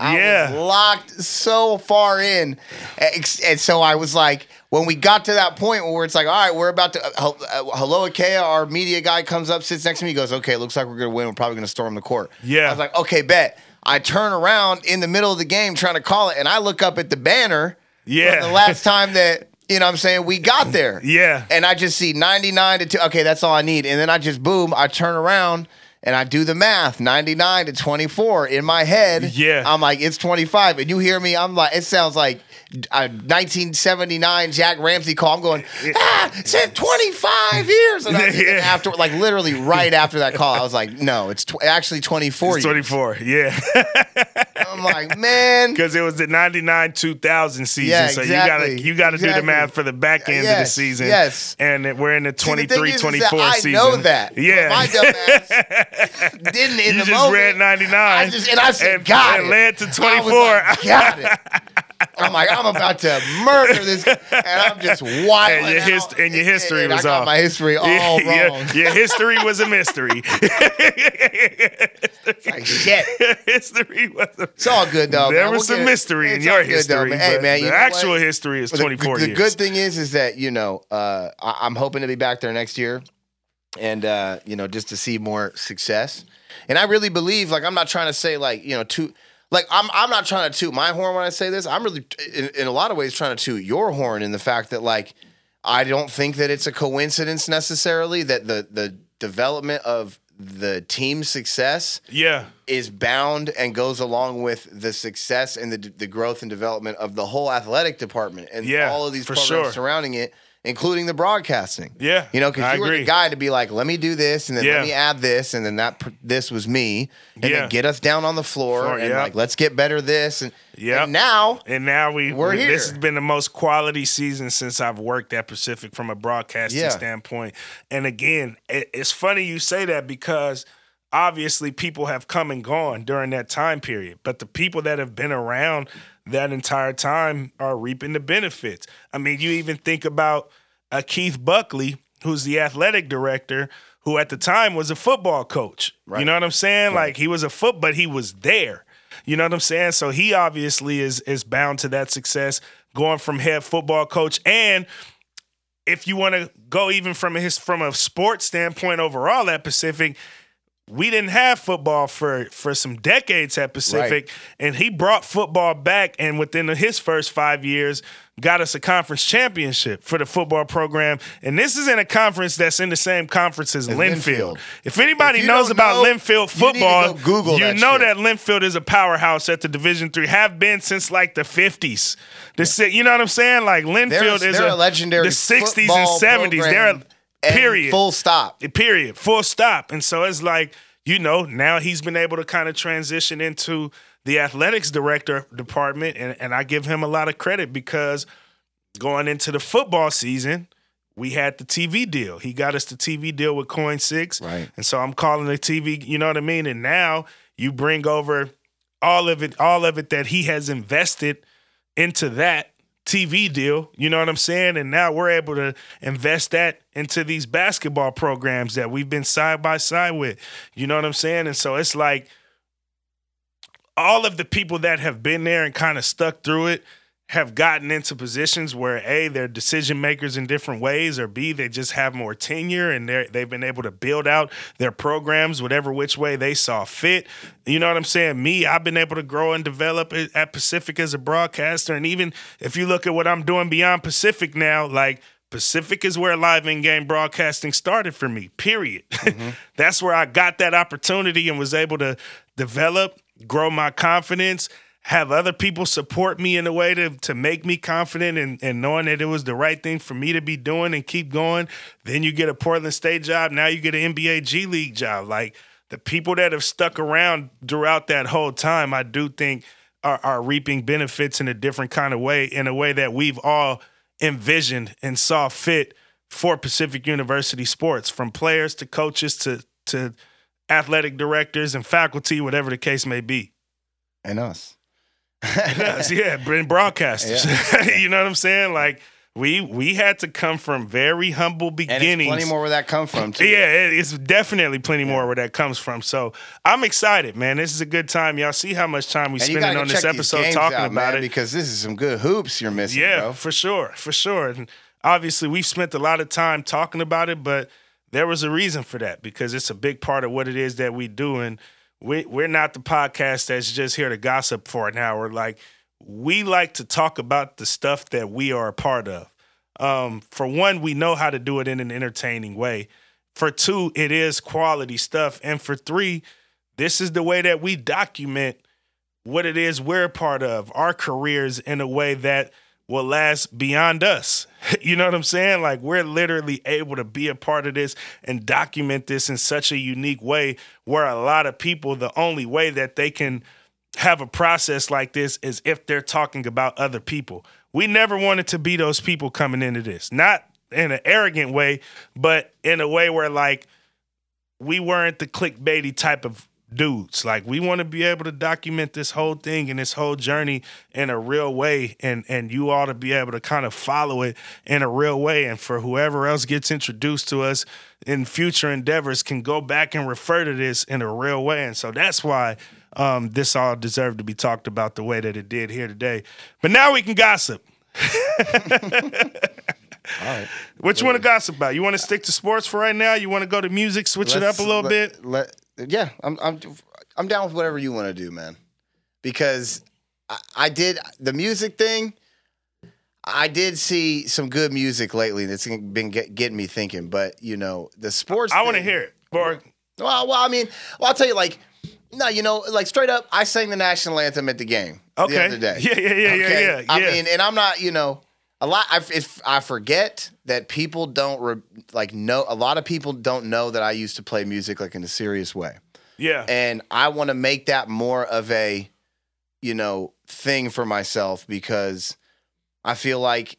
I yeah. was locked so far in. Eh, and so I was like, when we got to that point where it's like, all right, we're about to, uh, uh hello, Ikea, our media guy comes up, sits next to me, goes, okay, looks like we're going to win. We're probably going to storm the court. Yeah. I was like, okay, bet. I turn around in the middle of the game trying to call it, and I look up at the banner. Yeah. the last time that, you know what I'm saying, we got there. Yeah. And I just see 99 to 2. Okay, that's all I need. And then I just, boom, I turn around and I do the math 99 to 24 in my head. Yeah. I'm like, it's 25. And you hear me, I'm like, it sounds like a 1979 Jack Ramsay call. I'm going, ah, it said 25 years. And, I, yeah. after, like, literally right after that call, I was like, no, it's tw- actually 24 it's 24, yeah. I'm like, man. Because it was the 99 2000 season. Yeah, so you gotta exactly. you gotta do the math for the back end of the season. yes. And we're in the See, the 23 thing is, is 24 that I season. know that. Yeah. My dumb ass didn't in you the just moment. read 99. I just and I said, and, got and it. led to I was 24. like, got it. I'm like, I'm about to murder this, and I'm just wild. And your hist- and your history And was I got off. my history all wrong. your, your history was a mystery. Like shit. history was a It's all good though. There man. was We'll some mystery in your though, history. man. Hey man, the actual what? history is But the- 24 the, years. good thing is, is that you know, uh, I, I'm hoping to be back there next year, and uh, you know, just to see more success. And I really believe, like, I'm not trying to say, like, you know, to, like, I'm, I'm not trying to toot my horn when I say this. I'm really, in, in a lot of ways, trying to toot your horn in the fact that, like, I don't think that it's a coincidence necessarily that the the development of the team's success yeah. is bound and goes along with the success and the the growth and development of the whole athletic department and Yeah, all of these programs sure. surrounding it, including the broadcasting. Yeah, you know, because you were agree. the guy to be like, let me do this, and then Yeah. let me add this, and then that pr- this was me, and Yeah. then get us down on the floor, Floor, and yeah. like let's get better this, and, yeah, and now And now we We're we- This has been the most quality season since I've worked at Pacific from a broadcasting standpoint. And again, it, it's funny you say that because obviously people have come and gone during that time period, but the people that have been around that entire time are reaping the benefits. I mean, you even think about uh, Keith Buckley, who's the athletic director, who at the time was a football coach. You know what I'm saying? Like he was a foot, but he was there. You know what I'm saying? So he obviously is is bound to that success going from head football coach and if you want to go even from his from a sports standpoint overall at Pacific, we didn't have football for for some decades at Pacific, and he brought football back. And within his first five years, got us a conference championship for the football program. And this is in a conference that's in the same conference as Linfield. Linfield. If anybody If knows about know, Linfield you football, go Google you that know shit. that Linfield is a powerhouse at the Division three. Have been since like the fifties. The si- you know what I'm saying? Like Linfield is a, a legendary The sixties and seventies. They're a period. full stop. Period. Full stop. And so it's like, you know, now he's been able to kind of transition into the athletics director department. And, and I give him a lot of credit because going into the football season, we had the TV deal. He got us the TV deal with KOIN Six. Right. And so I'm calling the TV, you know what I mean? And now you bring over all of it, all of it that he has invested into that TV deal. You know what I'm saying? And now we're able to invest that into these basketball programs that we've been side by side with. You know what I'm saying? And so it's like all of the people that have been there and kind of stuck through it have gotten into positions where a they're decision makers in different ways or b they just have more tenure and they they've been able to build out their programs whatever which way they saw fit. You know what i'm saying? Me i've been able to grow and develop at at pacific as a broadcaster. And even if you look at what i'm doing beyond pacific now like Pacific is where live in game broadcasting started for me, period. Mm-hmm. That's where I got that opportunity and was able to develop, grow my confidence, have other people support me in a way to, to make me confident and, and knowing that it was the right thing for me to be doing and keep going. Then you get a Portland State job. Now you get an NBA G League job. Like the people that have stuck around throughout that whole time, I do think are, are reaping benefits in a different kind of way, in a way that we've all envisioned and saw fit for Pacific University sports, from players to coaches to to athletic directors and faculty, whatever the case may be. And us. Yes, yeah, been broadcasters. you know what I'm saying? Like we we had to come from very humble And beginnings. it's plenty more where that come from too. Yeah, it's definitely plenty more where that comes from. So I'm excited, man. This is a good time. Y'all see how much time we And spending on this episode talking out, about man, it. because this is some good hoops you're missing, Yeah, bro. for sure, for sure. And obviously, we've spent a lot of time talking about it, but there was a reason for that because it's a big part of what it is that we do. And we, we're not the podcast that's just here to gossip for an hour. Like, we like to talk about the stuff that we are a part of. Um, for one, we know how to do it in an entertaining way. For two, it is quality stuff. And for three, this is the way that we document what it is we're a part of, our careers in a way that will last beyond us. You know what I'm saying? Like we're literally able to be a part of this and document this in such a unique way where a lot of people, the only way that they can have a process like this is if they're talking about other people. We never wanted to be those people coming into this. Not in an arrogant way, but in a way where like we weren't the clickbaity type of dudes. Like we want to be able to document this whole thing and this whole journey in a real way and and you ought to be able to kind of follow it in a real way and for whoever else gets introduced to us in future endeavors can go back and refer to this in a real way. And so that's why um, this all deserved to be talked about the way that it did here today. But now we can gossip. All right. What you want to gossip about? You want to stick to sports for right now? You want to go to music, switch it up a little let- bit? Let, yeah, I'm I'm I'm down with whatever you want to do, man. Because I, I did the music thing. I did see some good music lately that's been get, getting me thinking. But you know, the sports. I want to hear it. Or Well, well, I mean, well, I'll tell you, like, no, you know, like straight up, I sang the national anthem at the game Okay. the other day. Yeah, yeah, yeah, yeah, yeah, I mean, and I'm not, you know, a lot. I, if I forget that people don't re, like know. A lot of people don't know that I used to play music like in a serious way, yeah, and I want to make that more of a, you know, thing for myself because I feel like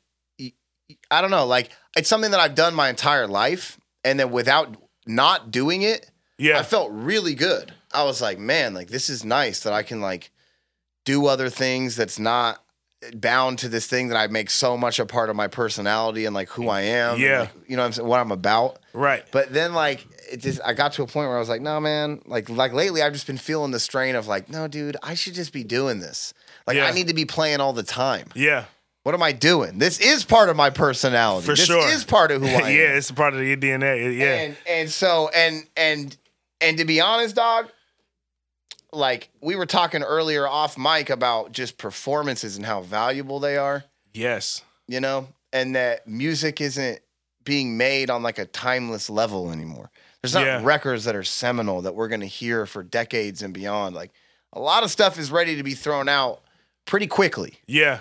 I don't know, like it's something that I've done my entire life, and then without not doing it, yeah, I felt really good. I was like, man, like this is nice that I can like do other things that's not bound to this thing that I make so much a part of my personality and like who I am. Yeah. like, you know what I'm saying? What I'm about. right. But then like it just I got to a point where I was like, no man, like like lately I've just been feeling the strain of like, no, dude, I should just be doing this. Like Yeah. I need to be playing all the time. Yeah, What am I doing? This is part of my personality. For this sure. is part of who I am. yeah, it's a part of your DNA. Yeah, And and so and and and to be honest, dog, like we were talking earlier off mic about just performances and how valuable they are, yes, you know, and that music isn't being made on like a timeless level anymore. There's not Yeah. records that are seminal that we're gonna hear for decades and beyond. Like a lot of stuff is ready to be thrown out pretty quickly. yeah.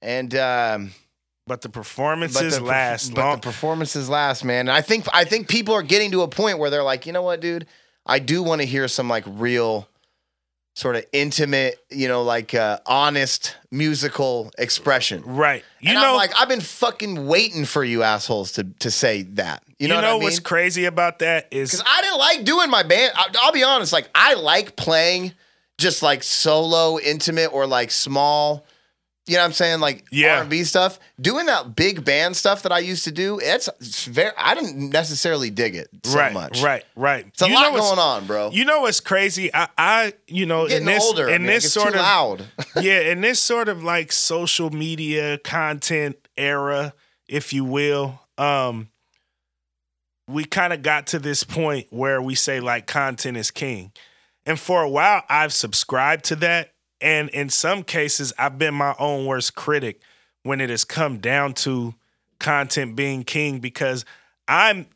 And um But the but performances the, last but long. the performances last, man. And I think I think people are getting to a point where they're like, you know what, dude, I do want to hear some like real, sort of intimate, you know, like uh, honest musical expression. right. You and know, I'm like, I've been fucking waiting for you assholes to to say that. You know, what I mean? what's crazy about that is Because I didn't like doing my band. I, I'll be honest, like I like playing just like solo, intimate, or like small. You know what I'm saying? Like Yeah. R&B stuff. Doing that big band stuff that I used to do, it's, it's very. I didn't necessarily dig it so right, much. right, right. It's a You lot know what's- going on, bro. You know what's crazy? I, I you know, in this, older, in man. this It's sort too of loud. yeah, in this sort of like social media content era, if you will, um, we kind of got to this point where we say like content is king. And for a while, I've subscribed to that. And in some cases, I've been my own worst critic when it has come down to content being king because I'm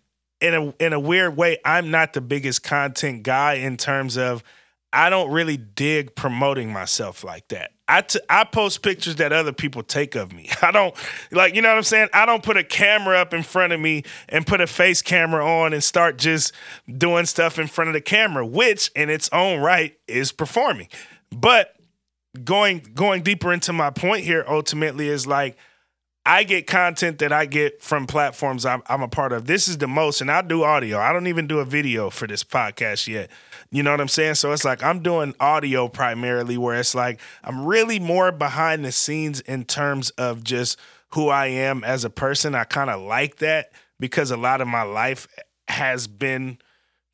in a in a weird way, I'm not the biggest content guy in terms of I don't really dig promoting myself like that. I, t- I post pictures that other people take of me. I don't like, you know what I'm saying? I don't put a camera up in front of me and put a face camera on and start just doing stuff in front of the camera, which in its own right is performing. But going going deeper into my point here ultimately is like I get content that I get from platforms I'm, I'm a part of. This is the most, and I do audio. I don't even do a video for this podcast yet. You know what I'm saying? So it's like I'm doing audio primarily, where it's like I'm really more behind the scenes in terms of just who I am as a person. I kind of like that because a lot of my life has been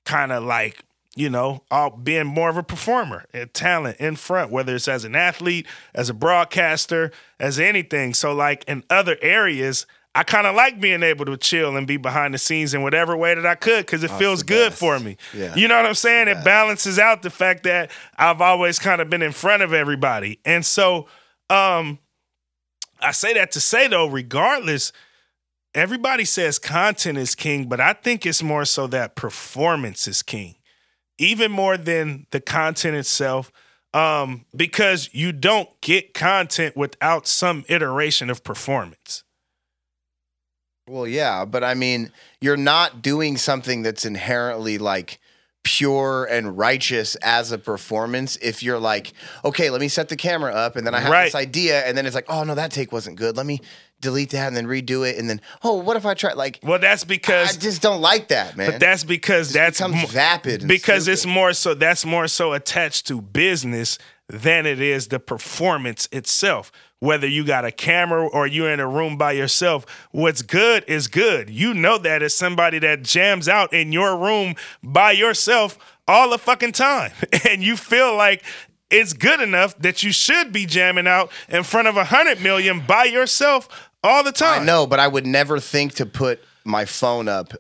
kind of like you know, all being more of a performer, a talent in front, whether it's as an athlete, as a broadcaster, as anything. So, like in other areas, I kind of like being able to chill and be behind the scenes in whatever way that I could because it feels good best. for me. Yeah. You know what I'm saying? It balances out the fact that I've always kind of been in front of everybody. And so, um, I say that to say though, regardless, everybody says content is king, but I think it's more so that performance is king even more than the content itself um, because you don't get content without some iteration of performance Well, yeah, but I mean, you're not doing something that's inherently like pure and righteous as a performance if you're like, okay, let me set the camera up and then I have Right. this idea and then it's like, oh no, that take wasn't good. Let me delete that and then redo it and then oh, what if I try like Well, that's because I just don't like that, man. But that's because that's becomes mo- vapid because it's more so that's more so attached to business than it is the performance itself. Whether you got a camera or you're in a room by yourself, what's good is good. You know that as somebody that jams out in your room by yourself all the fucking time. And you feel like it's good enough that you should be jamming out in front of a hundred million by yourself all the time. I know, but I would never think to put my phone up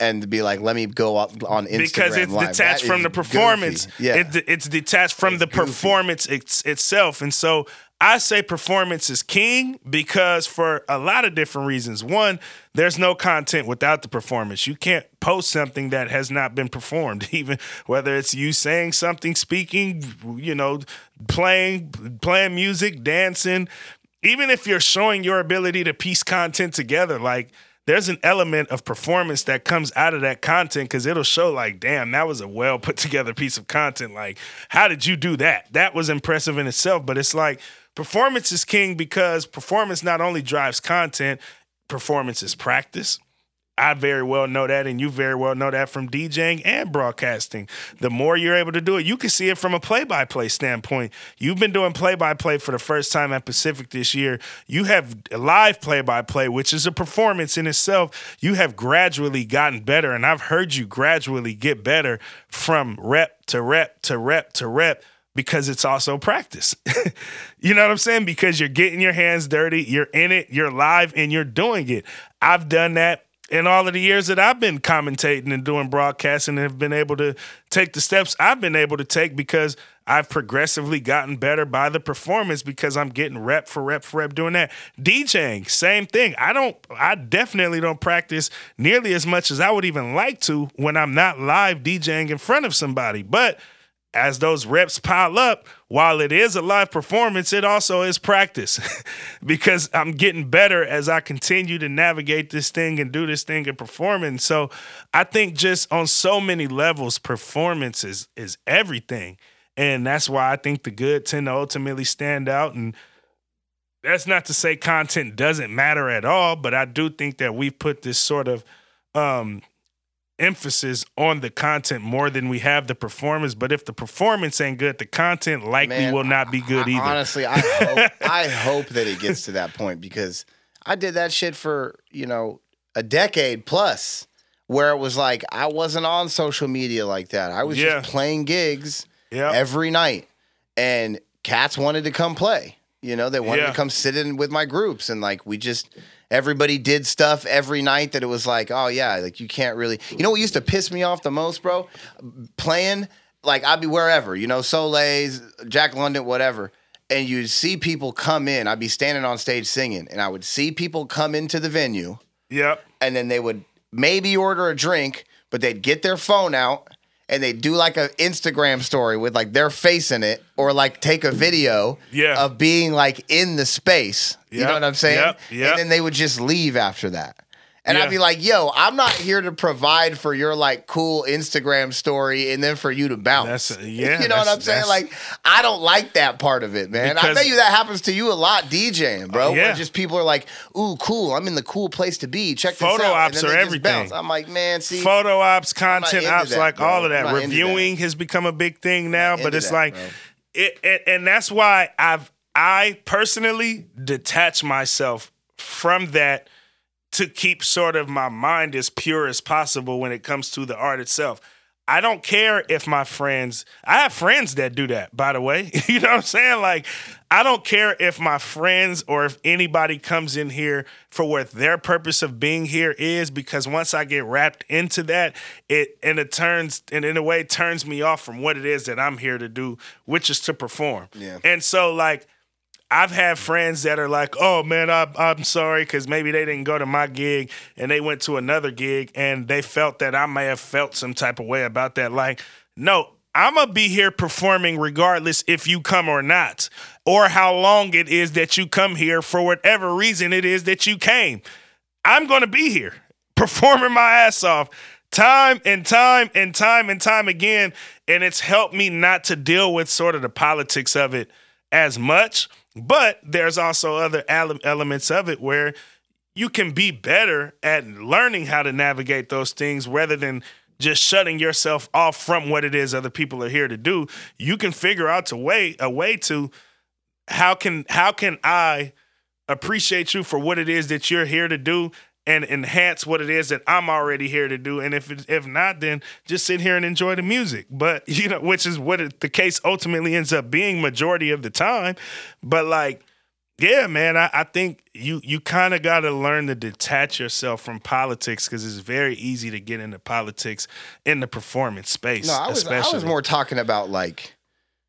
and be like, let me go up on Instagram because it's Live. detached That from the performance. goofy. Yeah. It- it's detached from It's the goofy. performance it's, itself. And so I say performance is king because for a lot of different reasons. One, there's no content without the performance. You can't post something that has not been performed, even whether it's you saying something, speaking, you know, playing, playing music, dancing. Even if you're showing your ability to piece content together, like there's an element of performance that comes out of that content because it'll show like damn that was a well put together piece of content. Like how did you do that? That was impressive in itself but it's like performance is king because performance not only drives content performance is practice I very well know that, and you very well know that from DJing and broadcasting. The more you're able to do it, you can see it from a play by play standpoint. You've been doing play by play for the first time at Pacific this year. You have live play by play, which is a performance in itself. You have gradually gotten better, and I've heard you gradually get better from rep to rep to rep to rep because it's also practice. you know what I'm saying? Because you're getting your hands dirty, you're in it, you're live, and you're doing it. I've done that in all of the years that I've been commentating and doing broadcasting and have been able to take the steps I've been able to take because I've progressively gotten better by the performance because I'm getting rep for rep for rep doing that. DJing, same thing. I don't I definitely don't practice nearly as much as I would even like to when I'm not live DJing in front of somebody. But as those reps pile up, while it is a live performance, it also is practice because I'm getting better as I continue to navigate this thing and do this thing and perform. And so I think just on so many levels, performance is, is everything. And that's why I think the good tend to ultimately stand out. And that's not to say content doesn't matter at all, but I do think that we've put this sort of um, emphasis on the content more than we have the performance. But if the performance ain't good, the content likely Man, will not be good I- either. Honestly, I hope, I hope that it gets to that point because I did that shit for, you know, a decade plus where it was like I wasn't on social media like that. I was Yeah. just playing gigs Yep. every night. And cats wanted to come play. You know, they wanted Yeah. to come sit in with my groups and like we just everybody did stuff every night that it was like, oh yeah, like you can't really You know what used to piss me off the most, bro? Playing like I'd be wherever, you know, Soleil's, Jack London, whatever. And you'd see people come in. I'd be standing on stage singing, and I would see people come into the venue Yep. and then they would maybe order a drink, but they'd get their phone out and they'd do like an Instagram story with like their face in it, or like take a video Yeah. of being like in the space. You know what I'm saying? yep, yep. And then they would just leave after that. And Yeah. I'd be like, yo, I'm not here to provide for your like cool Instagram story and then for you to bounce. That's- yeah, you know what I'm saying? Like, I don't like that part of it, man. I bet you that happens to you a lot DJing, bro. Yeah. Where just people are like, ooh, cool, I'm in the cool place to be. Check this Photo out. ops and then are everything. bounce. I'm like, man, see, Photo ops, content ops, that, like bro. all of that. Reviewing has become a big thing now, but it's that, like, it, it, and that's why I've I personally detach myself from that to keep sort of my mind as pure as possible when it comes to the art itself. I don't care if my friends, I have friends that do that, by the way. you know what I'm saying? Like, I don't care if my friends or if anybody comes in here for what their purpose of being here is, because once I get wrapped into that, it and it turns and in a way turns me off from what it is that I'm here to do, which is to perform. Yeah. And so like I've had friends that are like, "Oh man, I, I'm sorry," because maybe they didn't go to my gig and they went to another gig and they felt that I may have felt some type of way about that. Like, no, I'm gonna be here performing regardless if you come or not, or how long it is that you come here for whatever reason it is that you came. I'm gonna be here performing my ass off. time and time and time and time again. And it's helped me not to deal with sort of the politics of it as much. But there's also other elements of it where you can be better at learning how to navigate those things rather than just shutting yourself off from what it is other people are here to do. You can figure out a way a way to how can how can I appreciate you for what it is that you're here to do and enhance what it is that I'm already here to do. And if it, if not, then just sit here and enjoy the music. But you know, which is what it, the case ultimately ends up being majority of the time. But like, yeah, man, I, I think you you kind of got to learn to detach yourself from politics because it's very easy to get into politics in the performance space. No, I was I was especially. more talking about like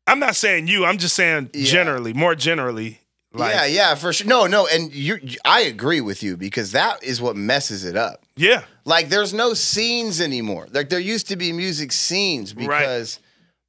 I'm not saying you. I'm just saying Yeah. generally, more generally. Like, yeah, yeah, for sure. No, no, and you, I agree with you because that is what messes it up. yeah, Like, there's no scenes anymore. Like, there used to be music scenes because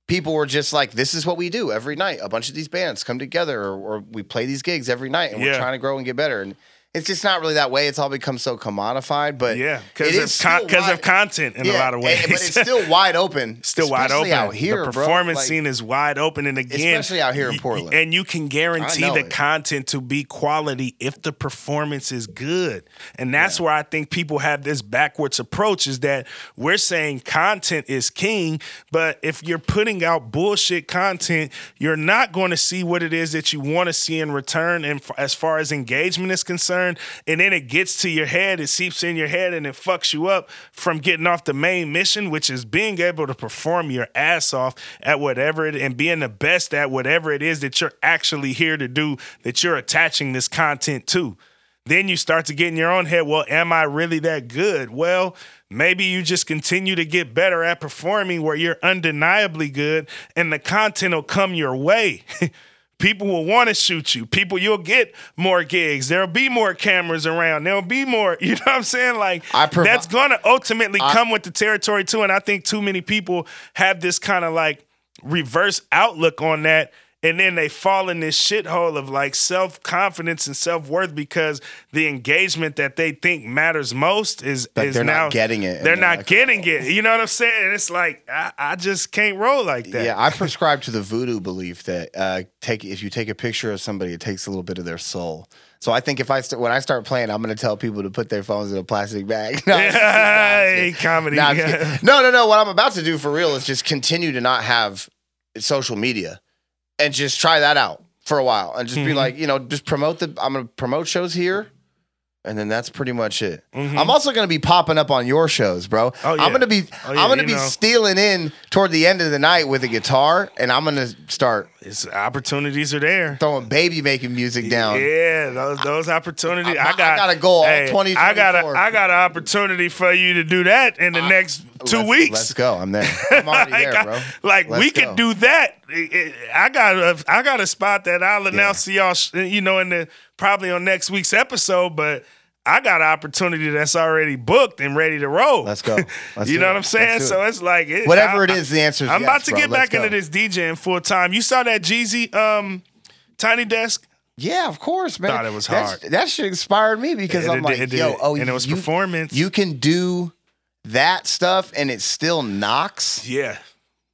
people were just like, "This is what we do every night." A bunch of these bands come together, or, or we play these gigs every night, and we're trying to grow and get better. And it's just not really that way. It's all become so commodified. But yeah, because of con- wide- of content in a lot of ways. but it's still wide open. still wide especially open out here. The performance Like, scene is wide open, and again, Especially out here in y- Portland. and you can guarantee the it. content to be quality if the performance is good. And that's where I think people have this backwards approach: is that we're saying content is king, but if you're putting out bullshit content, you're not going to see what it is that you want to see in return. And f- as far as engagement is concerned, and then it gets to your head, it seeps in your head, and it fucks you up from getting off the main mission, which is being able to perform your ass off at whatever it and being the best at whatever it is that you're actually here to do, that you're attaching this content to. Then you start to get in your own head, well, am I really that good? Well, maybe you just continue to get better at performing where you're undeniably good and the content will come your way. People will want to shoot you. People, you'll get more gigs. There'll be more cameras around. There'll be more, you know what I'm saying? Like, I provi- that's going to ultimately I- come with the territory too. And I think too many people have this kind of like reverse outlook on that. And then they fall in this shithole of like self confidence and self worth because the engagement that they think matters most is Like is they're not now getting it, They're they're not like, getting it. You know what I'm saying? And it's like I, I just can't roll like that. Yeah, I prescribe to the voodoo belief that uh, take if you take a picture of somebody, it takes a little bit of their soul. So I think if I st- when I start playing, I'm going to tell people to put their phones in a plastic bag. No, I'm just kidding. No, Hey, comedy. No, I'm just kidding. no, no, no. What I'm about to do for real is just continue to not have social media and just try that out for a while and just be Mhm. like, you know, just promote the. I'm going to promote shows here. And then that's pretty much it. Mhm. I'm also going to be popping up on your shows, bro. Oh, yeah. I'm going to be Oh, yeah, I'm going to be know. stealing in toward the end of the night with a guitar and I'm going to start It's opportunities are there. throwing baby making music down. Yeah, those those opportunities. I- I, got. I got a goal Hey, 2024. I got a I got an opportunity for you to do that in the next 2 Let's- weeks. Let's go. I'm there. I'm already like, there, I- bro. like we Let's could go. do that. I got a I got a spot that I'll announce to y'all. You know, in the probably on next week's episode, but. I got an opportunity that's already booked and ready to roll. Let's go. Let's you know it. what I'm saying? Let's So it's like it, Whatever I- it is, the answer I'm yes, about to bro. get Let's back into this DJing full time. You saw that Jeezy um, Tiny Desk? Yeah, of course, man. Thought it was That's- hard. That shit inspired me because It- I'm it- like, it- yo, it- oh, and it was you, performance. You can do that stuff and it still knocks. Yeah,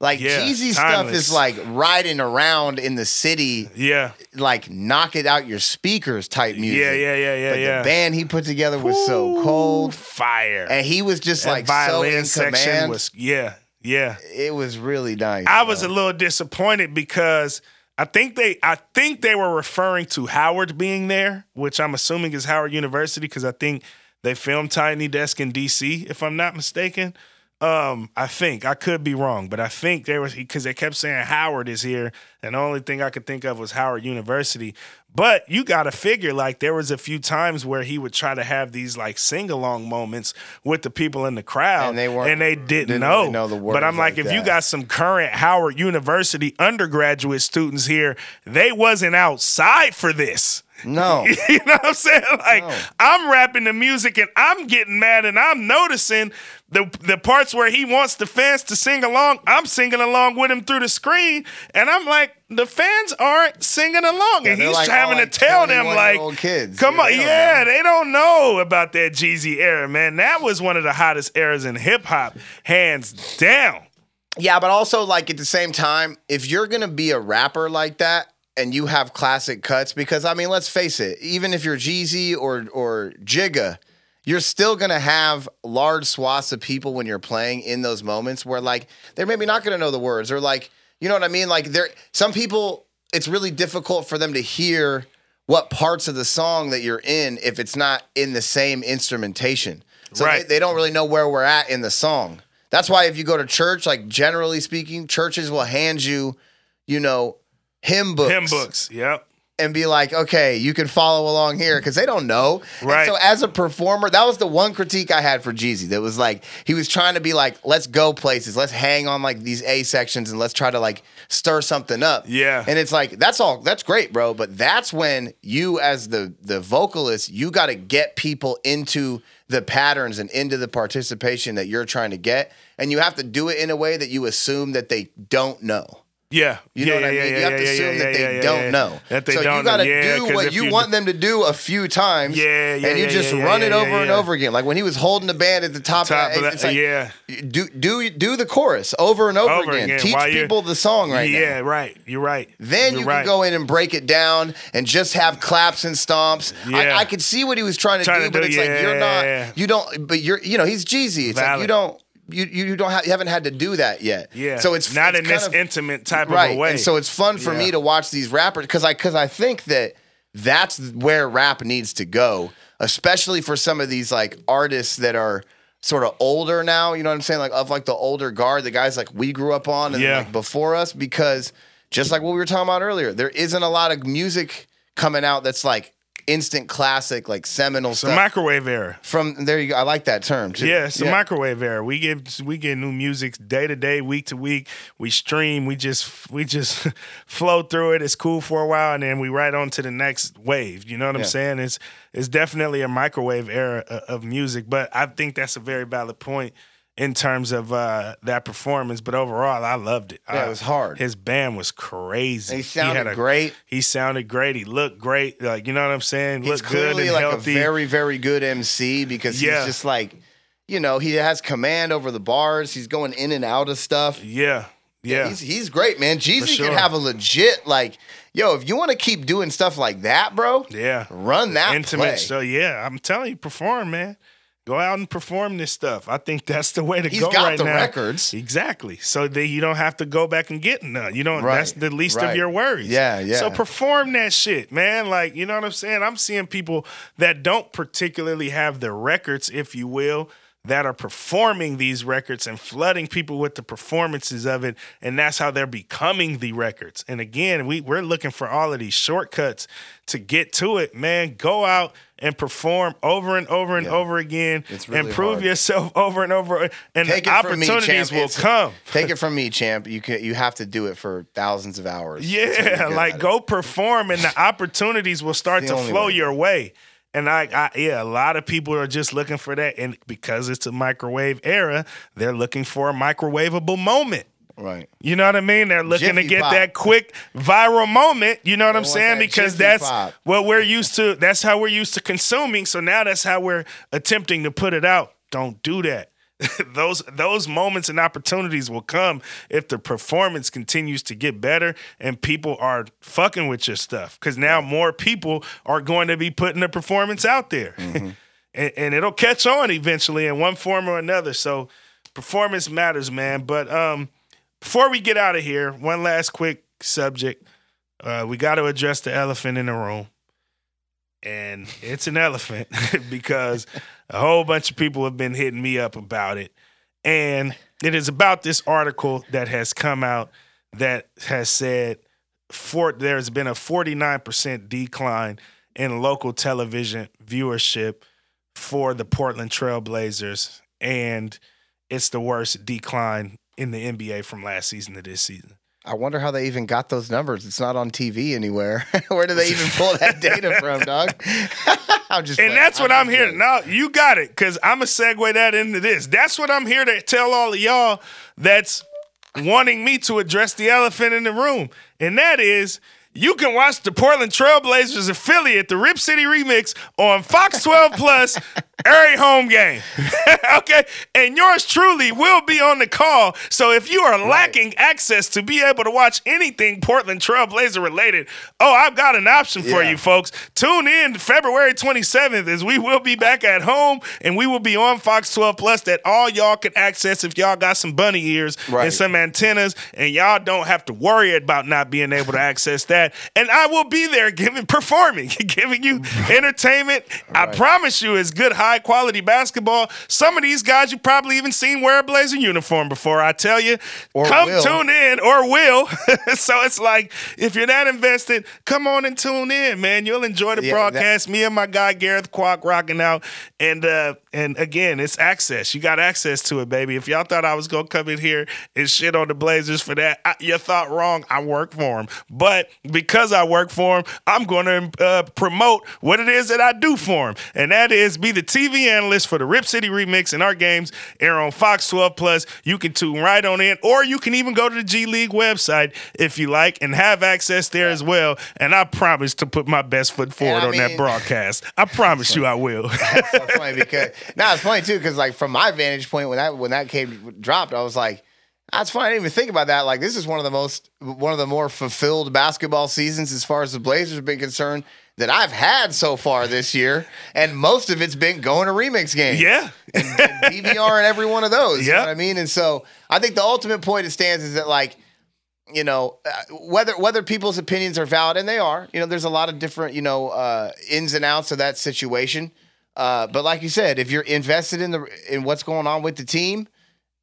Like Yeah, Jeezy stuff is like riding around in the city, yeah, like knock it out your speakers type music. yeah, yeah, yeah, yeah, But yeah. the band he put together was so cold, fire. and he was just that like so in section command. was yeah, yeah. it was really nice. I was a little disappointed because I think they I think they were referring to Howard being there, which I'm assuming is Howard University because I think they filmed Tiny Desk in DC, if I'm not mistaken. Um, I think I could be wrong, but I think there was because they kept saying Howard is here, and the only thing I could think of was Howard University. But you got to figure like there was a few times where he would try to have these like sing along moments with the people in the crowd, And they weren't- and they didn't, didn't know. really know the but I'm like, like if you got some current Howard University undergraduate students here, they wasn't outside for this. No. you know what I'm saying? Like No. I'm rapping the music and I'm getting mad and I'm noticing the the parts where he wants the fans to sing along. I'm singing along with him through the screen, and I'm like, the fans aren't singing along, and he's like having all, to tell them like, kids. come Yeah, on, they yeah, know. they don't know about that Jeezy era, man. That was one of the hottest eras in hip hop, hands down. Yeah, but also like at the same time, if you're gonna be a rapper like that and you have classic cuts, because I mean, let's face it, even if you're Jeezy or or Jigga, you're still gonna have large swaths of people when you're playing in those moments where like they're maybe not gonna know the words or like you know what I mean. Like there, some people, it's really difficult for them to hear what parts of the song that you're in if it's not in the same instrumentation. So Right. they, they don't really know where we're at in the song. That's why if you go to church, like generally speaking, churches will hand you, you know, hymn books, Hymn books, yep. and be like, okay, you can follow along here because they don't know. And Right. so as a performer, that was the one critique I had for Jeezy. That was like he was trying to be like, let's go places, let's hang on like these A sections and let's try to like stir something up. Yeah. And it's like that's all that's great, bro. But that's when you, as the the vocalist, you got to get people into the patterns and into the participation that you're trying to get, and you have to do it in a way that you assume that they don't know. Yeah, You know yeah, what I mean? yeah, you have to assume that they don't know. That they so don't you got to. Yeah, what you you want them to do a few times. Yeah, yeah, And you just run it over and over again. Like when he was holding the band at the top, Top of that, it's like, yeah. do do do the chorus over and over, Over again. again, Teach while people the song right yeah, now. right. You're right. Then You're you right. can go in and break it down and just have claps and stomps. Yeah. I, I could see what he was trying to Trying do, to but do, it's like you're not. You don't. But you're. You know, he's Jeezy. It's like you don't. You, you don't have you haven't had to do that yet. Yeah. So it's not it's in this of- intimate type right. of a way. And so it's fun for Yeah. me to watch these rappers because I because I think that that's where rap needs to go, especially for some of these like artists that are sort of older now. You know what I'm saying? Like of like the older guard, the guys like we grew up on and Yeah. like before us, because just like what we were talking about earlier, there isn't a lot of music coming out that's like instant classic, like seminal the stuff. microwave era. From there you go. I like that term too. Yeah, it's the microwave era. We get we get new music day to day, week to week. We stream. We just we just flow through it. It's cool for a while, and then we right on to the next wave. You know what I'm Yeah. saying? It's it's definitely a microwave era uh, of music. But I think that's a very valid point in terms of uh, that performance. But overall, I loved it. Yeah, it was hard. His band was crazy. He sounded had a- great. He sounded great. He looked great. Like you know what I'm saying? He's Looked good clearly and like healthy. a very, very good MC because Yeah. he's just like, you know, he has command over the bars. He's going in and out of stuff. yeah, yeah. He's he's great, man. Jeezy sure. can have a legit like, yo, if you want to keep doing stuff like that, bro, Yeah. run that Intimate play. show. Yeah. I'm telling you, perform, man. Go out and perform this stuff. I think that's the way to He's go got right the now. records. Exactly. So that you don't have to go back and get none. You don't Right, that's the least of your worries. Yeah, yeah. So perform that shit, man. Like, you know what I'm saying? I'm seeing people that don't particularly have the records, if you will, that are performing these records and flooding people with the performances of it. And that's how they're becoming the records. And again, we, we're looking for all of these shortcuts to get to it, man. Go out and perform over and over and Yeah. over again It's really and prove hard. yourself over and over. And Take the it me, opportunities champ. will It's- come. Take it from me, champ. You can you have to do it for thousands of hours. Yeah, like go perform and the opportunities will start to flow way. your way. And I, I, yeah, a lot of people are just looking for that. And because it's a microwave era, they're looking for a microwavable moment. Right. You know what I mean? They're looking to get pop. that quick viral moment. You know what I'm saying? that Because Jiffy that's pop. what we're used to. That's how we're used to consuming. So now that's how we're attempting to put it out. Don't do that. those those moments and opportunities will come if the performance continues to get better and people are fucking with your stuff. Because now more people are going to be putting the performance out there, and, and it'll catch on eventually in one form or another. So performance matters, man. But um, before we get out of here, one last quick subject. Uh, we got to address the elephant in the room. And it's an elephant because a whole bunch of people have been hitting me up about it. And it is about this article that has come out that has said for, there's been a 49% decline in local television viewership for the Portland Trailblazers. And it's the worst decline in the NBA from last season to this season. I wonder how they even got those numbers. It's not on TV anywhere. Where do they even pull that data from, dog? I'm just and playing. that's what I'm, I'm here. Now you got it, because I'm gonna segue that into this. That's what I'm here to tell all of y'all. That's wanting me to address the elephant in the room, and that is you can watch the Portland Trailblazers affiliate, the Rip City Remix, on Fox 12 Plus every home game. okay? And yours truly will be on the call. So if you are right. lacking access to be able to watch anything Portland Trailblazer related, oh, I've got an option for yeah. you folks. Tune in February 27th as we will be back at home and we will be on Fox 12 Plus that all y'all can access if y'all got some bunny ears right. and some antennas and y'all don't have to worry about not being able to access that. And I will be there giving performing, giving you entertainment. Right. I promise you it's good high high quality basketball. Some of these guys you probably even seen wear a Blazer uniform before. I tell you, or come will. tune in or will. so it's like if you're that invested, come on and tune in, man. You'll enjoy the yeah, broadcast. That- Me and my guy Gareth Kwok rocking out, and uh, and again, it's access. You got access to it, baby. If y'all thought I was gonna come in here and shit on the Blazers for that, I, you thought wrong. I work for them, but because I work for them, I'm going to uh, promote what it is that I do for them, and that is be the team TV analyst for the Rip City Remix and our games air on Fox 12 Plus. You can tune right on in, or you can even go to the G League website if you like and have access there as well. And I promise to put my best foot forward on mean, that broadcast. I promise you I will. That's so funny because now it's funny too because like from my vantage point when that when that came dropped, I was like. That's funny. I didn't even think about that. Like this is one of the most, one of the more fulfilled basketball seasons as far as the Blazers have been concerned that I've had so far this year, and most of it's been going to remix games. Yeah, and, and DVR and every one of those. Yeah, you know I mean, and so I think the ultimate point it stands is that like you know uh, whether whether people's opinions are valid and they are you know there's a lot of different you know uh, ins and outs of that situation. Uh, but like you said if you're invested in the in what's going on with the team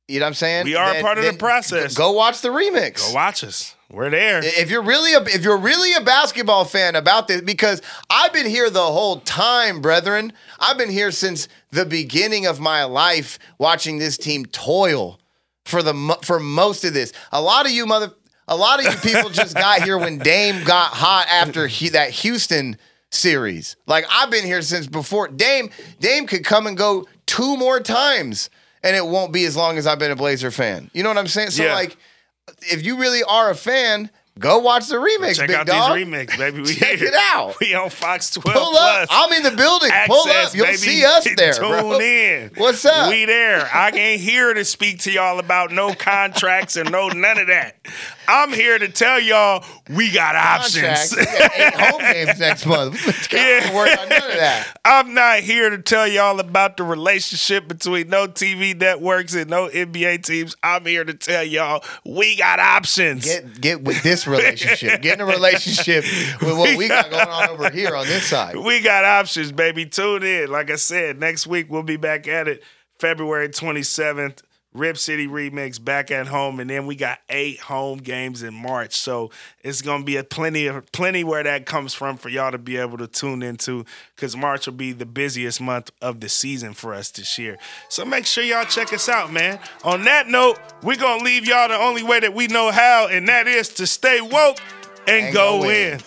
you know what i'm saying? We are then, part of the process go watch the remix. Go watch us we're there. If you're really a, if you're really a basketball fan about this, because I've been here the whole time, brethren. I've been here since the beginning of my life, watching this team toil for the for most of this. A lot of you mother, a lot of you people just got here when Dame got hot after he, that Houston series. Like I've been here since before Dame. Dame could come and go two more times, and it won't be as long as I've been a Blazer fan. You know what I'm saying? So yeah. like if you really are a fan, Go watch the remix. Check big out dog. these remix, baby. We Check here. it out. We on Fox 12 Pull Plus. up. I'm in the building. Access, Pull up. You'll baby. see us there. Tune bro. in. What's up? We there. I ain't here to speak to y'all about no contracts and no none of that. I'm here to tell y'all we got options. We got eight home games next month. yeah. worry about none of that. I'm not here to tell y'all about the relationship between no TV networks and no NBA teams. I'm here to tell y'all we got options. Get get with this relationship. get in a relationship with what we got going on over here on this side. We got options, baby. Tune in. Like I said, next week we'll be back at it February 27th. Rip City Remix back at home, and then we got eight home games in March. So it's gonna be a plenty of plenty where that comes from for y'all to be able to tune into, because March will be the busiest month of the season for us this year. So make sure y'all check us out, man. On that note, we're gonna leave y'all the only way that we know how, and that is to stay woke and, and go, go in. in.